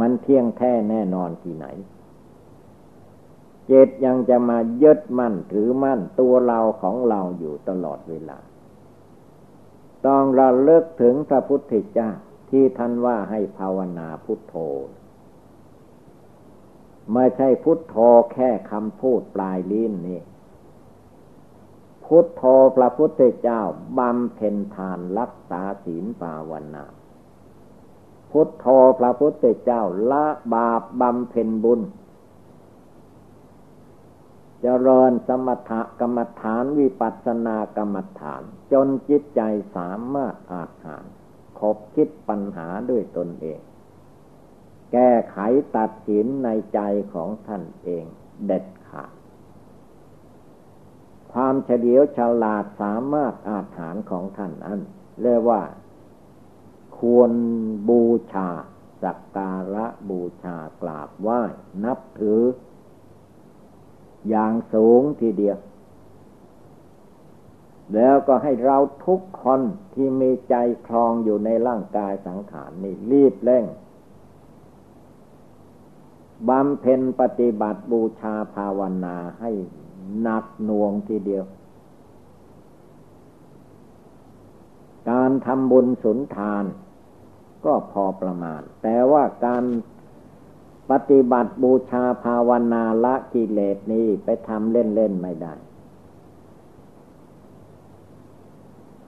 มันเที่ยงแท้แน่นอนที่ไหน เจตยังจะมายึดมั่นถือมั่นตัวเราของเราอยู่ตลอดเวลา ต้องระลึกถึงพระพุทธเจ้าที่ท่านว่าให้ภาวนาพุทโธ ไม่ใช่พุทโธแค่คำพูดปลายลิ้นนี่ พุทโธพระพุทธเจ้าบำเพ็ญทานรักษาศีลภาวนาพุทโธพระพุทธเจ้าละบาปบำเพ็ญบุญจเจริญสมถกรรมฐานวิปัสสนากรรมฐาน จนจิตใจสามารถอาหารคบคิดปัญหาด้วยตนเอง แก้ไขตัดสินในใจของท่านเองเด็ดขาด ความเฉลียวฉลาดสามารถอาถานของท่านนั้นเรียกว่า ควรบูชาสักการะบูชากราบไหว้ นับถือ อย่างสูงทีเดียว แล้วก็ให้เราทุกคนที่มีใจคลองอยู่ในร่างกายสังขารนี่รีบเร่ง บำเพ็ญปฏิบัติบูชาภาวนาให้หนักหน่วงทีเดียว การทำบุญสุนทาน ก็พอประมาณ แต่ว่าการปฏิบัติบูชาภาวนาละกิเลสนี้ไปทำเล่น ๆ ไม่ได้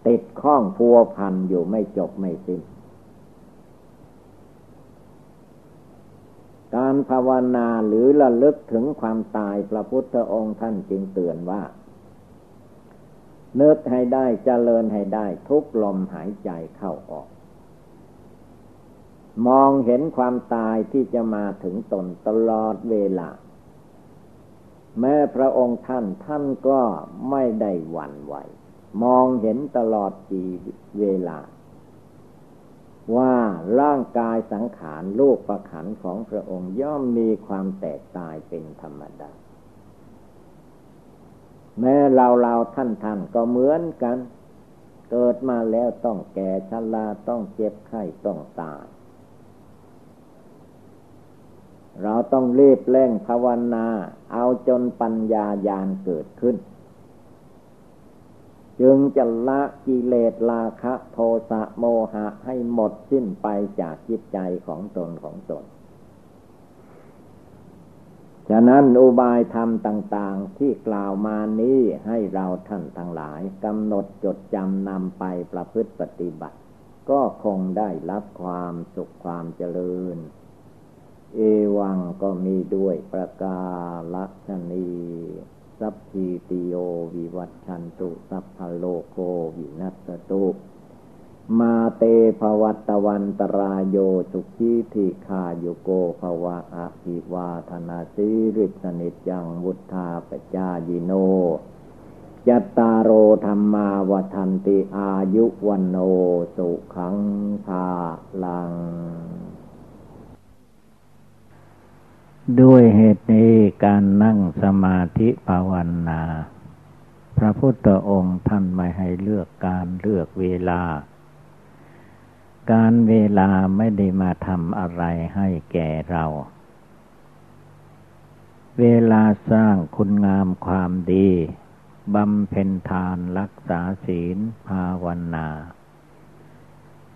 ติดข้องพัวพันอยู่ไม่จบไม่สิ้น การภาวนาหรือระลึกถึงความตายพระพุทธองค์ท่านจึงเตือนว่าเนึกให้ได้เจริญให้ได้ทุกลมหายใจเข้าออก มองเห็นความตายที่จะมาถึงตนตลอดเวลา แม้พระองค์ท่านท่านก็ไม่ได้หวั่นไหว มองเห็นตลอดจีเวลา ว่าร่างกายสังขารลูกประขันของพระองค์ย่อมมีความแตกตายเป็นธรรมดา แม้เราเราท่านท่านก็เหมือนกัน เกิดมาแล้วต้องแก่ชราต้องเจ็บไข้ต้องตายเราต้องรีบเร่งภาวนา เอาจนปัญญาญาณเกิดขึ้น จึงจะละกิเลสราคะโทสะโมหะให้หมดสิ้นไปจากจิตใจของตนของตน ฉะนั้นอุบายธรรมต่าง ๆ ที่กล่าวมานี้ให้เราท่านทั้งหลายกำหนดจดจำนำไปประพฤติปฏิบัติ ก็คงได้รับความสุขความเจริญ เอวังก็มีด้วยประกาศนี สัพพีติโยวิวัตชันตุสัพพโลโกวินัสตุมาเตภวัตวันตรายโยสุขีทิคาโยโกภวะอภิวาธนาสิริสนิจังวุธาปจายิโนยัตตารโอธรรมาวทันติอายุวันโนสุขังภาลัง ด้วยเหตุนี้การนั่งสมาธิภาวนา พระพุทธองค์ท่านไม่ให้เลือกการเลือกเวลา การเวลาไม่ได้มาทำอะไรให้แก่เรา เวลาสร้างคุณงามความดีบำเพ็ญทานรักษาศีลภาวนา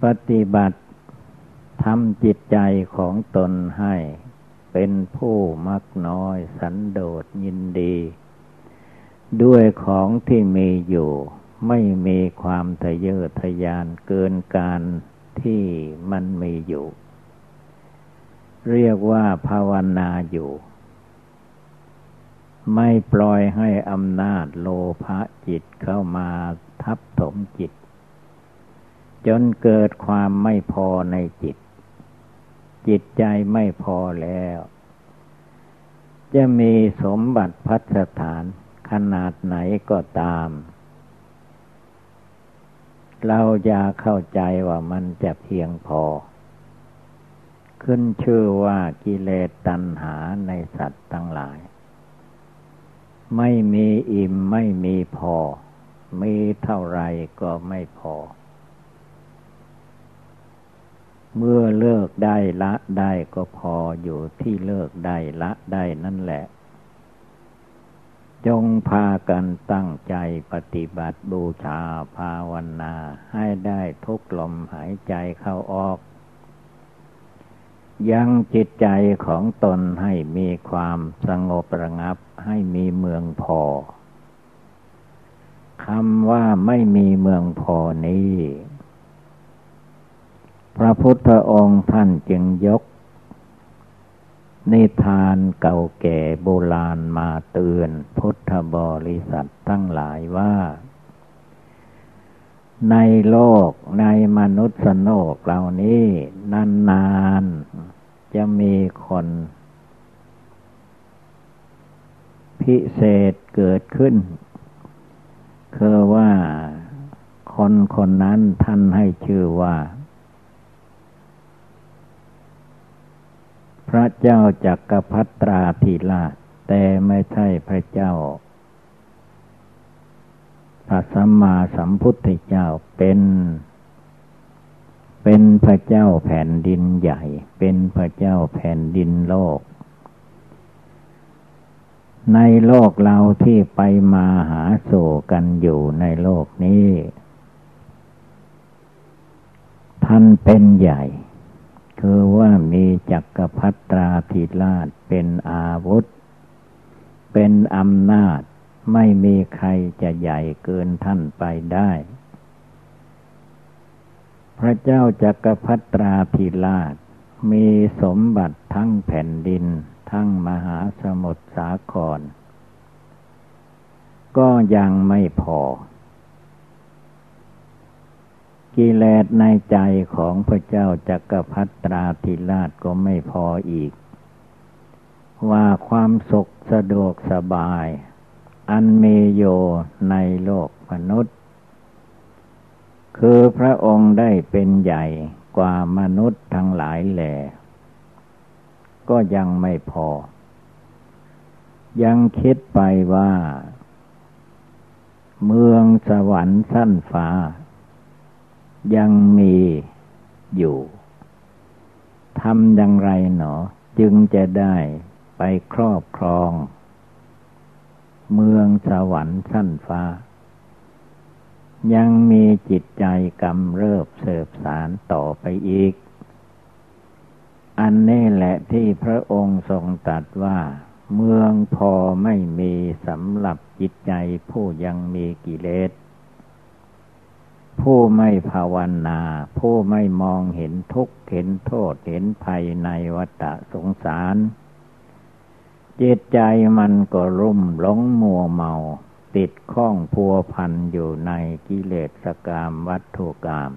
ปฏิบัติทำจิตใจของตนให้ เป็นผู้มักน้อยสันโดษยินดี ด้วยของที่มีอยู่ ไม่มีความทะเยอทะยานเกินการที่มันมีอยู่ เรียกว่าภาวนาอยู่ ไม่ปล่อยให้อำนาจโลภะจิตเข้ามาทับถมจิต จนเกิดความไม่พอในจิต จิตใจไม่พอแล้ว จะมีสมบัติพัฒฐานขนาดไหนก็ตาม เราจะเข้าใจว่ามันจะเพียงพอ ขึ้นชื่อว่ากิเลสตัณหาในสัตว์ทั้งหลาย ไม่มีอิ่มไม่มีพอ มีเท่าไรก็ไม่พอ เมื่อเลิกได้ละได้ก็พออยู่ที่เลิกได้ละได้นั่นแหละ จงพากันตั้งใจปฏิบัติบูชาภาวนาให้ได้ทุกลมหายใจเข้าออก ยังจิตใจของตนให้มีความสงบระงับให้มีเมืองพอคำว่าไม่มีเมืองพอนี้ พระพุทธองค์ท่านจึงยก นิทานเก่าแก่โบราณมาเตือนพุทธบริษัททั้งหลายว่า ในโลกในมนุษย์โลกเหล่านี้ นานๆ จะมีคน พิเศษเกิดขึ้น คือว่าคนคนนั้นท่านให้ชื่อว่า พระเจ้าจักรพรรตราธิราช แต่ไม่ใช่พระเจ้า พระสัมมาสัมพุทธเจ้าเป็น เป็นพระเจ้าแผ่นดินใหญ่ เป็นพระเจ้าแผ่นดินโลก ในโลกเราที่ไปมาหาโศกันอยู่ในโลกนี้ ท่านเป็นใหญ่ คือว่ามีจักรพรรตราธิราชเป็นอาวุธ เป็นอำนาจไม่มีใครจะใหญ่เกินท่านไปได้ พระเจ้าจักรพรรตราธิราช มีสมบัติทั้งแผ่นดิน ทั้งมหาสมุทรสาคร ก็ยังไม่พอ กิเลสในใจของพระเจ้าจักรพรรตราธิราชก็ไม่พออีก ว่าความสุขสะดวกสบาย อันมีโยในโลกมนุษย์ คือพระองค์ได้เป็นใหญ่กว่ามนุษย์ทั้งหลายแหล่ก็ยังไม่พอ ยังคิดไปว่า เมืองสวรรค์สั้นฟ้า ยังมีอยู่ทำอย่างไรหนอ จึงจะได้ไปครอบครอง เมืองสวรรค์ชั้นฟ้า ยังมีจิตใจกำเริบเสบสารต่อไปอีก อันนี้แหละที่พระองค์ทรงตรัสว่า เมืองพอไม่มีสำหรับจิตใจผู้ยังมีกิเลส ผู้ไม่ภาวนา ผู้ไม่มองเห็นทุกข์เห็นโทษเห็นภัยในวัฏสงสาร จิตใจมันก็รุ่มหลงมัวเมา ติดข้องพัวพันอยู่ในกิเลสกรรมวัตถุกรรม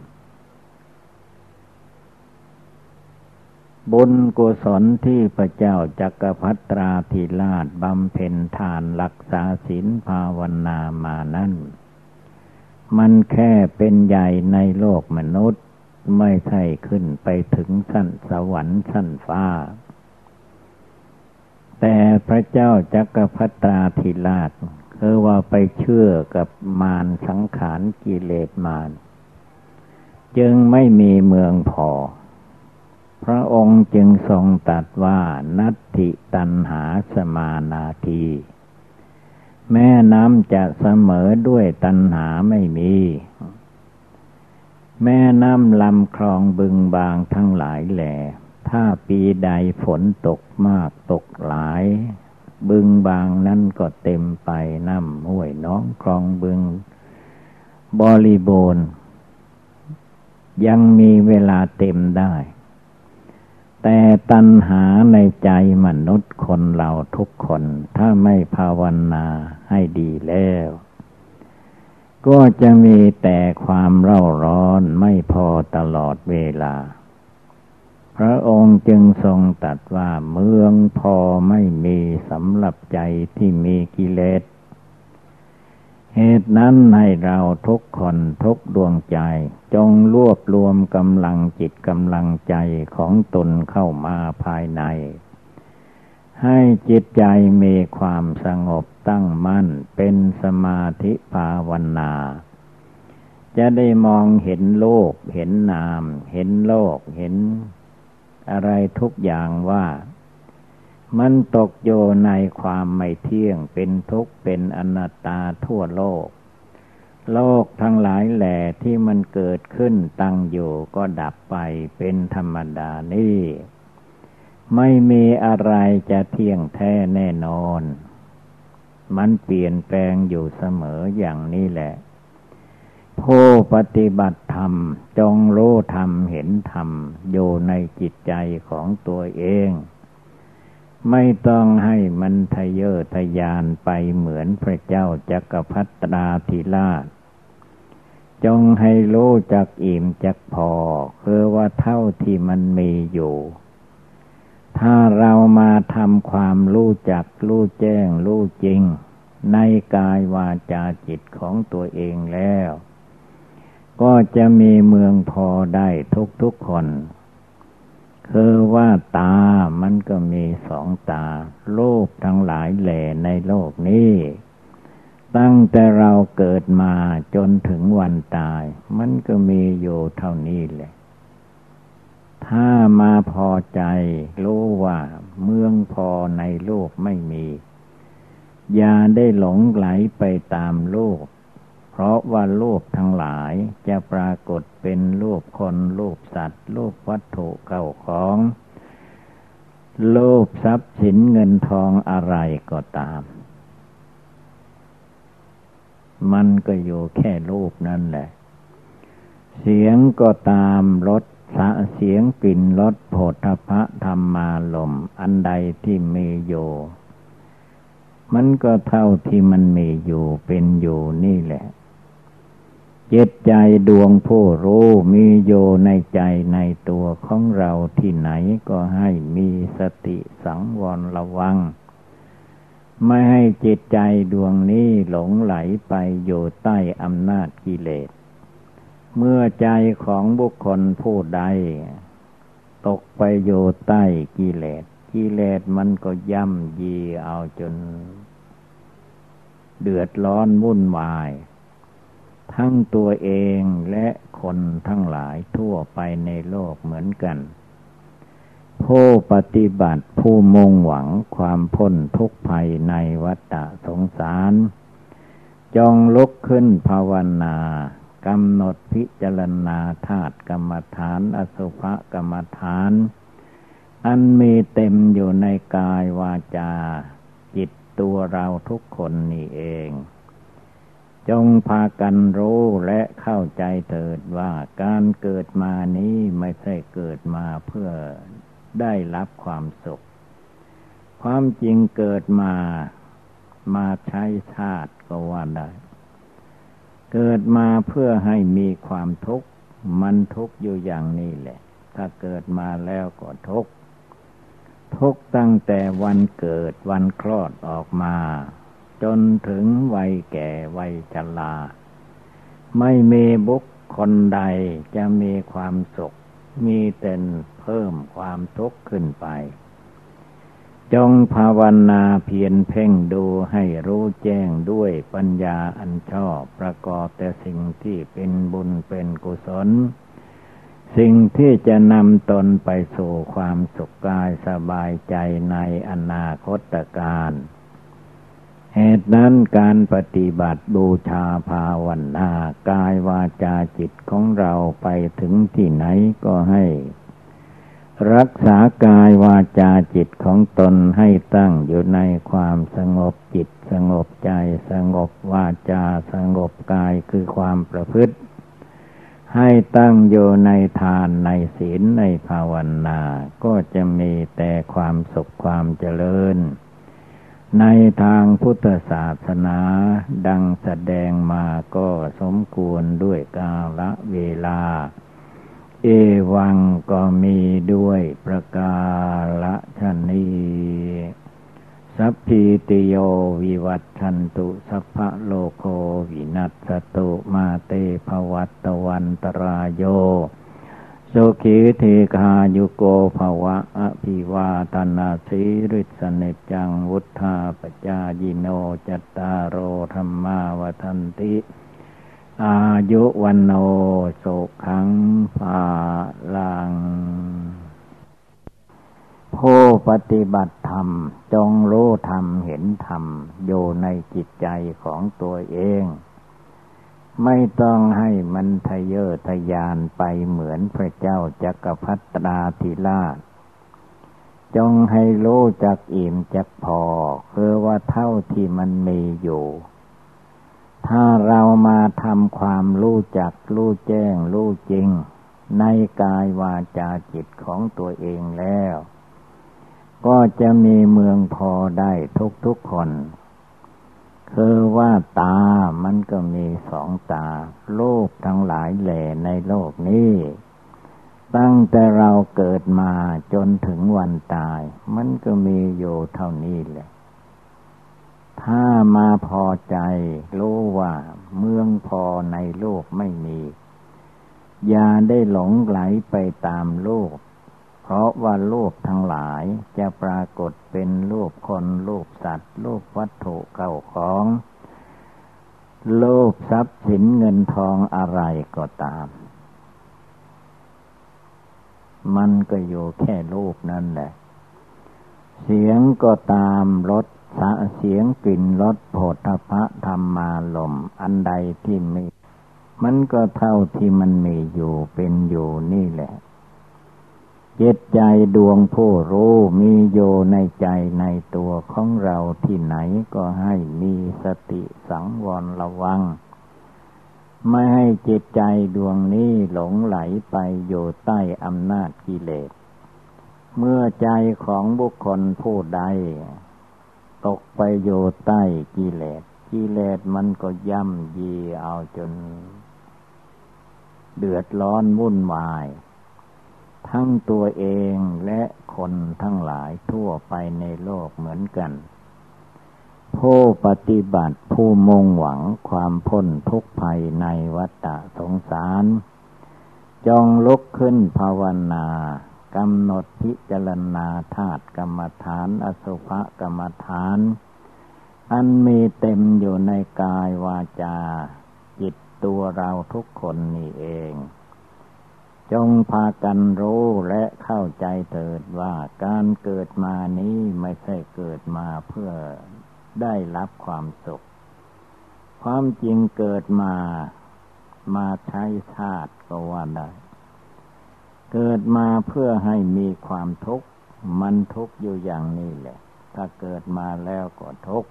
บุญกุศลที่พระเจ้าจักรพรรตราธิราชบำเพ็ญทานรักษาศีลภาวนามานั้น มันแค่เป็นใหญ่ในโลกมนุษย์ ไม่ใช่ขึ้นไปถึงสั้นสวรรค์สั้นฟ้า แต่พระเจ้าจักรพรรตราธิราชคือว่าไปเชื่อกับมารสังขารกิเลสมารจึงไม่มีเมืองพอ พระองค์จึงทรงตัดว่านัตติตันหาสมานาที แม่น้ำจะเสมอด้วยตันหาไม่มี แม่น้ำลำคลองบึงบางทั้งหลายแหล่ถ้าปีใดฝนตกมากตกหลาย บึงบางนั้นก็เต็มไปน้ำห้วยน้องคลองบึง บริบูรณ์ยังมีเวลาเต็มได้ แต่ตัณหาในใจมนุษย์คนเราทุกคน ถ้าไม่ภาวนาให้ดีแล้ว ก็จะมีแต่ความเร่าร้อนไม่พอตลอดเวลา พระองค์จึงทรงตัดว่าเมืองพอไม่มีสำหรับใจที่มีกิเลส เหตุนั้นให้เราทุกคนทุกดวงใจ จงรวบรวมกำลังจิตกำลังใจของตนเข้ามาภายใน ให้จิตใจมีความสงบตั้งมั่นเป็นสมาธิภาวนาจะได้มองเห็นโลก เห็นนาม เห็นโลก เห็นอะไรทุกอย่างว่า มันตกโยในความไม่เที่ยงเป็นทุกข์เป็นอนัตตาทั่วโลก โลกทั้งหลายแหล่ที่มันเกิดขึ้นตั้งอยู่ก็ดับไปเป็นธรรมดานี่ไม่มีอะไรจะเที่ยงแท้แน่นอน มันเปลี่ยนแปลงอยู่เสมออย่างนี้แหละผู้ปฏิบัติธรรมจงรู้ธรรมเห็นธรรมอยู่ในจิตใจของตัวเอง ไม่ต้องให้มันทะเยอทะยานไปเหมือนพระเจ้าจักรพรรตราธิราช จงให้รู้จักอิ่มจักพอ คือว่าเท่าที่มันมีอยู่ ถ้าเรามาทำความรู้จักรู้แจ้งรู้จริง ในกายวาจาจิตของตัวเองแล้ว ก็จะมีเมืองพอได้ทุกทุกคน คือว่าตามันก็มีสองตา โลกทั้งหลายแหล่ในโลกนี้ ตั้งแต่เราเกิดมาจนถึงวันตาย มันก็มีอยู่เท่านี้แหละ ถ้ามาพอใจรู้ว่าเมืองพอในโลกไม่มี อย่าได้หลงไหลไปตามโลก เพราะว่ารูปทั้งหลายจะปรากฏเป็นรูปคนรูปสัตว์รูปวัตถุเก่าของรูปทรัพย์สินเงินทองอะไรก็ตาม มันก็อยู่แค่รูปนั่นแหละ เสียงก็ตามรสสะเสียงกลิ่นรสโผฏฐะธรรมาลม อันใดที่มีอยู่ มันก็เท่าที่มันมีอยู่เป็นอยู่นี่แหละ จิตใจดวงผู้รู้มีอยู่ในใจในตัวของเราที่ไหนก็ให้มีสติสังวรระวัง ไม่ให้จิตใจดวงนี้หลงไหลไปอยู่ใต้อำนาจกิเลส เมื่อใจของบุคคลผู้ใด ตกไปอยู่ใต้กิเลส กิเลสมันก็ย่ำยีเอาจน เดือดร้อนวุ่นวาย ทั้งตัวเองและคนทั้งหลายทั่วไปในโลกเหมือนกัน ผู้ปฏิบัติผู้มุ่งหวังความพ้นทุกภัยในวัฏสงสาร จงลุกขึ้นภาวนากำหนดพิจารณาธาตุกรรมฐาน อสุภกรรมฐาน อันมีเต็มอยู่ในกายวาจา จิตตัวเราทุกคนนี่เอง จงพากันรู้และเข้าใจเถิดว่าการเกิดมานี้ไม่ใช่เกิดมาเพื่อได้รับความสุข ความจริงเกิดมามาใช้ชาติก็ว่าได้ เกิดมาเพื่อให้มีความทุกข์ มันทุกข์อยู่อย่างนี้แหละ ถ้าเกิดมาแล้วก็ทุกข์ทุกตั้งแต่วันเกิดวันคลอดออกมา จนถึงวัยแก่วัยชราไม่มีบุคคลใดจะมีความสุข มีแต่เพิ่มความทุกข์ขึ้นไป จงภาวนาเพียรเพ่งดูให้รู้แจ้งด้วยปัญญาอันชอบประกอบแต่สิ่งที่เป็นบุญเป็นกุศล สิ่งที่จะนำตนไปสู่ความสุขกายสบายใจในอนาคตการ เหตุนั้นการปฏิบัติบูชาภาวนากายวาจาจิตของเราไปถึงที่ไหนก็ให้ รักษากายวาจาจิตของตนให้ตั้งอยู่ในความสงบจิต สงบใจสงบวาจาสงบกายคือความประพฤติ ให้ตั้งอยู่ในทานในศีลในภาวนา ก็จะมีแต่ความสุขความเจริญ ในทางพุทธศาสนาดังแสดงมาก็สมควรด้วยกาละเวลา เอวังก็มีด้วยประกาละชนีสัพพิติโยวิวัตชันตุสัพพะโลโควินัสตุมาเตภวัตวันตรายโย สุขีเทคายุโกภวะอภิวาตนาสีริสเนจังวุธาปจายิโนจตารโรธรรมาวทันติ อายุวันโนสุขังภาลังผู้ปฏิบัติธรรม จงรู้ธรรมเห็นธรรม อยู่ในจิตใจของตัวเอง ไม่ต้องให้มันทะเยอทะยานไปเหมือนพระเจ้าจักรพรรดิธิราช จงให้รู้จักอิ่มจักพอ คือว่าเท่าที่มันมีอยู่ ถ้าเรามาทำความรู้จักรู้แจ้งรู้จริง ในกายวาจาจิตของตัวเองแล้ว ก็จะมีเมืองพอได้ทุกทุกคน คือว่าตามันก็มีสองตา โลกทั้งหลายแหล่ในโลกนี้ ตั้งแต่เราเกิดมาจนถึงวันตาย มันก็มีอยู่เท่านี้แหละ ถ้ามาพอใจรู้ว่าเมืองพอในโลกไม่มี อย่าได้หลงไหลไปตามโลก ราะว่ารูปทั้งหลายจะปรากฏเป็นรูปคนรูปสัตว์รูปวัตถุเก่าของรูปทรัพย์สินเงินทองอะไรก็ตาม มันก็อยู่แค่รูปนั่นแหละ เสียงก็ตามรสเสียงกลิ่นรสโผฏฐะธรรมาลม อันใดที่มี มันก็เท่าที่มันมีอยู่เป็นอยู่นี่แหละ จิตใจดวงผู้รู้มีอยู่ในใจในตัวของเราที่ไหนก็ให้มีสติสังวรระวัง ไม่ให้จิตใจดวงนี้หลงไหลไปอยู่ใต้อำนาจกิเลส เมื่อใจของบุคคลผู้ใด ตกไปอยู่ใต้กิเลส กิเลสมันก็ย่ำยีเอาจน เดือดร้อนวุ่นวาย ทั้งตัวเองและคนทั้งหลายทั่วไปในโลกเหมือนกัน ผู้ปฏิบัติผู้มุ่งหวังความพ้นทุกภัยในวัฏสงสาร จงลุกขึ้นภาวนากำหนดพิจารณาธาตุกรรมฐาน อสุภกรรมฐาน อันมีเต็มอยู่ในกายวาจา จิตตัวเราทุกคนนี่เอง จงพากันรู้และเข้าใจเถิดว่าการเกิดมานี้ไม่ใช่เกิดมาเพื่อได้รับความสุข ความจริงเกิดมามาใช้ชาติก็ว่าได้ เกิดมาเพื่อให้มีความทุกข์ มันทุกข์อยู่อย่างนี้แหละ ถ้าเกิดมาแล้วก็ทุกข์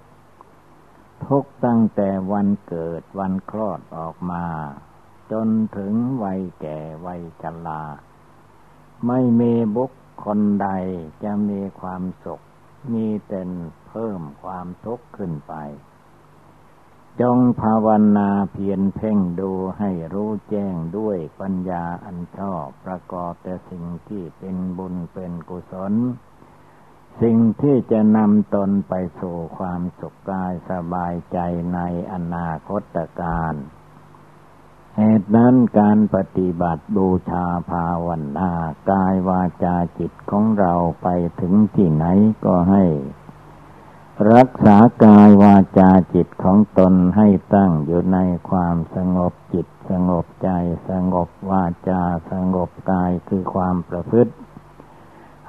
ทุกตั้งแต่วันเกิดวันคลอดออกมา จนถึงวัยแก่วัยชรา ไม่มีบุคคลใดจะมีความสุข มีแต่เพิ่มความทุกข์ขึ้นไป จงภาวนาเพียรเพ่งดูให้รู้แจ้งด้วยปัญญาอันชอบประกอบแต่สิ่งที่เป็นบุญเป็นกุศลสิ่งที่จะนำตนไปสู่ความสุขกายสบายใจในอนาคตการ เหตุนั้นการปฏิบัติบูชาภาวนากายวาจาจิตของเราไปถึงที่ไหนก็ให้ รักษากายวาจาจิตของตนให้ตั้งอยู่ในความสงบจิตสงบใจสงบวาจาสงบกายคือความประพฤติ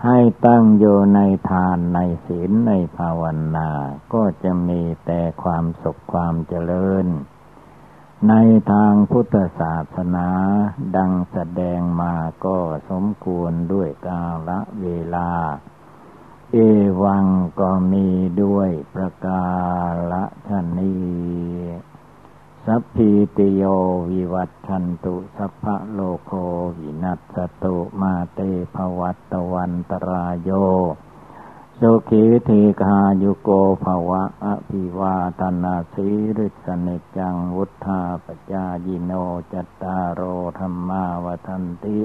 ให้ตั้งอยู่ในทานในศีลในภาวนา ก็จะมีแต่ความสุขความเจริญ ในทางพุทธศาสนาดังแสดงมาก็สมควรด้วยกาละเวลา เอวังก็มีด้วยประกาละชนีสัพพิติโยวิวัตชันตุสัพพะโลโควินัสตุมาเตภวัตวันตรายโย สุขีทีคายุโกภวะอภิวาตนาสีริสเนจังวุธาปจายิโนจตารโรธรรมาวทันติ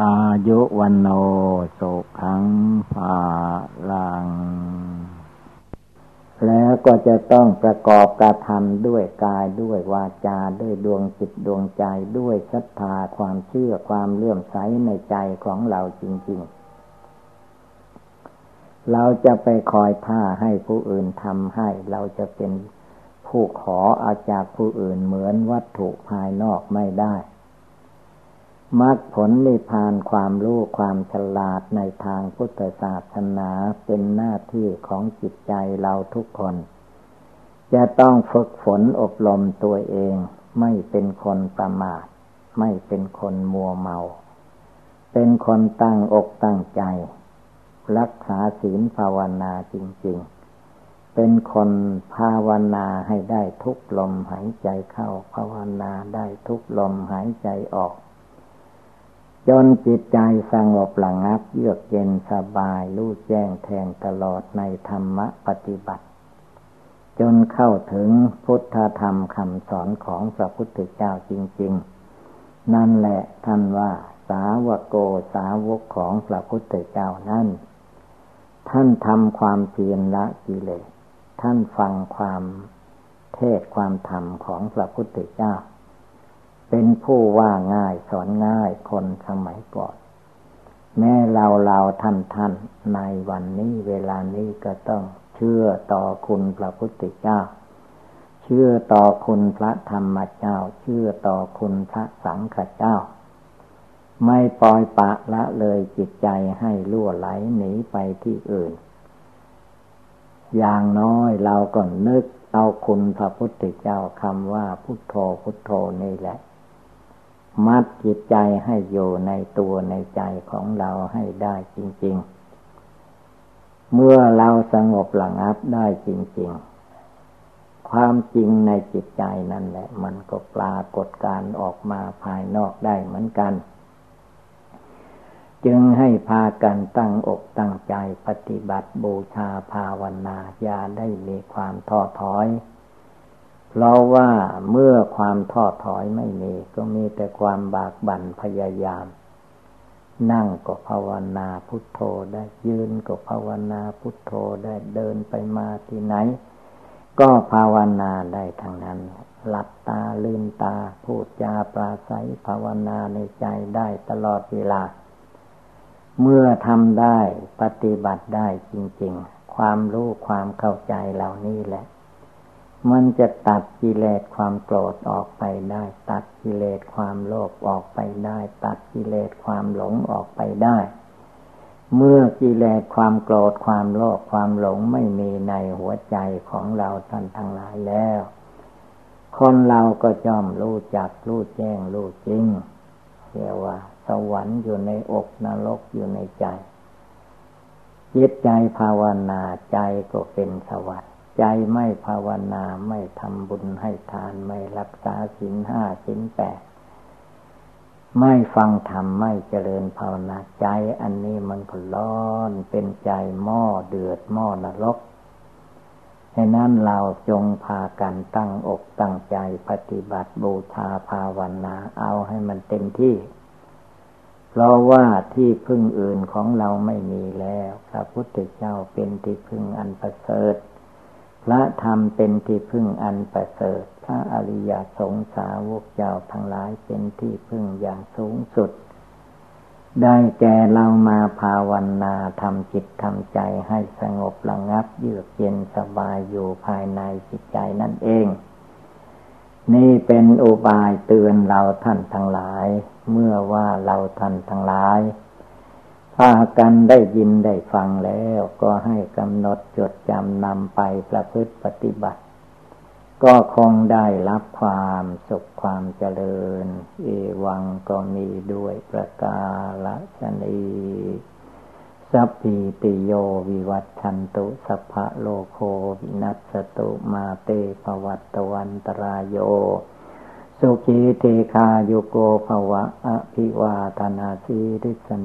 อายุวันโนสุขังภาลัง แล้วก็จะต้องประกอบกระทำด้วยกายด้วยวาจาด้วยดวงจิตดวงใจด้วยศรัทธาความเชื่อความเลื่อมใสในใจของเราจริง ๆ เราจะไปคอยท่าให้ผู้อื่นทำให้ เราจะเป็นผู้ขออาจากผู้อื่นเหมือนวัตถุภายนอกไม่ได้มรรคผลนิพพานความรู้ความฉลาดในทางพุทธศาสนาเป็นหน้าที่ของจิตใจเราทุกคน จะต้องฝึกฝนอบรมตัวเอง ไม่เป็นคนประมาท ไม่เป็นคนมัวเมา เป็นคนตั้งอกตั้งใจ รักษาศีลภาวนาจริง ๆ เป็นคนภาวนาให้ได้ทุกลมหายใจเข้าภาวนาได้ทุกลมหายใจออก จนจิตใจสงบหลังับ เยือกเย็นสบายรู้แจ้งแทงตลอดในธรรมปฏิบัติ จนเข้าถึงพุทธธรรมคำสอนของพระพุทธเจ้าจริง ๆ นั่นแหละท่านว่าสาวกโกสาวกของพระพุทธเจ้านั่น ท่านทำความเพียรละกิเลส ท่านฟังความเทศความธรรมของพระพุทธเจ้า เป็นผู้ว่าง่ายสอนง่ายคนสมัยก่อน แม้เราเราท่านท่านในวันนี้เวลานี้ก็ต้องเชื่อต่อคุณพระพุทธเจ้า เชื่อต่อคุณพระธรรมเจ้า เชื่อต่อคุณพระสังฆเจ้า ไม่ปล่อยปะละเลยจิตใจให้ล่วไหลหนีไปที่อื่น อย่างน้อยเราก็นึกเอาคุณพระพุทธเจ้าคำว่าพุทโธพุทโธนี่แหละ มัดจิตใจให้อยู่ในตัวในใจของเราให้ได้จริง ๆ เมื่อเราสงบหลังับได้จริง ๆ ความจริงในจิตใจนั่นแหละ มันก็ปรากฏการออกมาภายนอกได้เหมือนกัน จึงให้พากันตั้งอกตั้งใจปฏิบัติบูชาภาวนาอย่าได้มีความท้อถอย เพราะว่าเมื่อความท้อถอยไม่มี ก็มีแต่ความบากบั่นพยายาม นั่งก็ภาวนาพุทโธได้ยืนก็ภาวนาพุทโธได้เดินไปมาที่ไหน ก็ภาวนาได้ทั้งนั้นหลับตาลืมตาพูดจาปราศัยภาวนาในใจได้ตลอดเวลา เมื่อทำได้ปฏิบัติได้จริง ๆ ความรู้ความเข้าใจเหล่านี้แหละ มันจะตัดกิเลสความโกรธออกไปได้ ตัดกิเลสความโลภออกไปได้ ตัดกิเลสความหลงออกไปได้ เมื่อกิเลสความโกรธความโลภความหลงไม่มีในหัวใจของเราท่านทั้งหลายแล้ว คนเราก็ย่อมรู้จักรู้แจ้งรู้จริงเรียกว่า สวรรค์อยู่ในอกนรกอยู่ในใจจิตใจภาวนาใจก็เป็นสวัสดิ์ใจไม่ภาวนาไม่ทำบุญให้ทานไม่รักษาศีลห้าศีลแปดไม่ฟังธรรมไม่เจริญภาวนาใจ อันนี้มันก็ร้อนเป็นใจหม้อเดือดหม้อนรกฉะนั้นเราจงพากันตั้งอกตั้งใจปฏิบัติบูชาภาวนาเอาให้มันเต็มที่ เพราะว่าที่พึ่งอื่นของเราไม่มีแล้ว พระพุทธเจ้าเป็นที่พึ่งอันประเสริฐ พระธรรมเป็นที่พึ่งอันประเสริฐ พระอริยสงสาวกเจ้าทั้งหลายเป็นที่พึ่งอย่างสูงสุด ได้แก่เรามาภาวนาทำจิตทำใจให้สงบระงับเยือกเย็นสบายอยู่ภายในจิตใจนั่นเอง นี่เป็นอุบายเตือนเราท่านทั้งหลาย เมื่อว่าเราท่านทั้งหลายพากันได้ยินได้ฟังแล้วก็ให้กำหนดจดจำนำไปประพฤติปฏิบัติ ก็คงได้รับความสุขความเจริญ เอวังก็มีด้วยประกาศนี สัพพิติโยวิวัตชันตุสัพพะโลโควินัสตุมาเตภวัตวันตรายโย สุขีเทคาโยโกภวะอภิวาธนาสีริสเน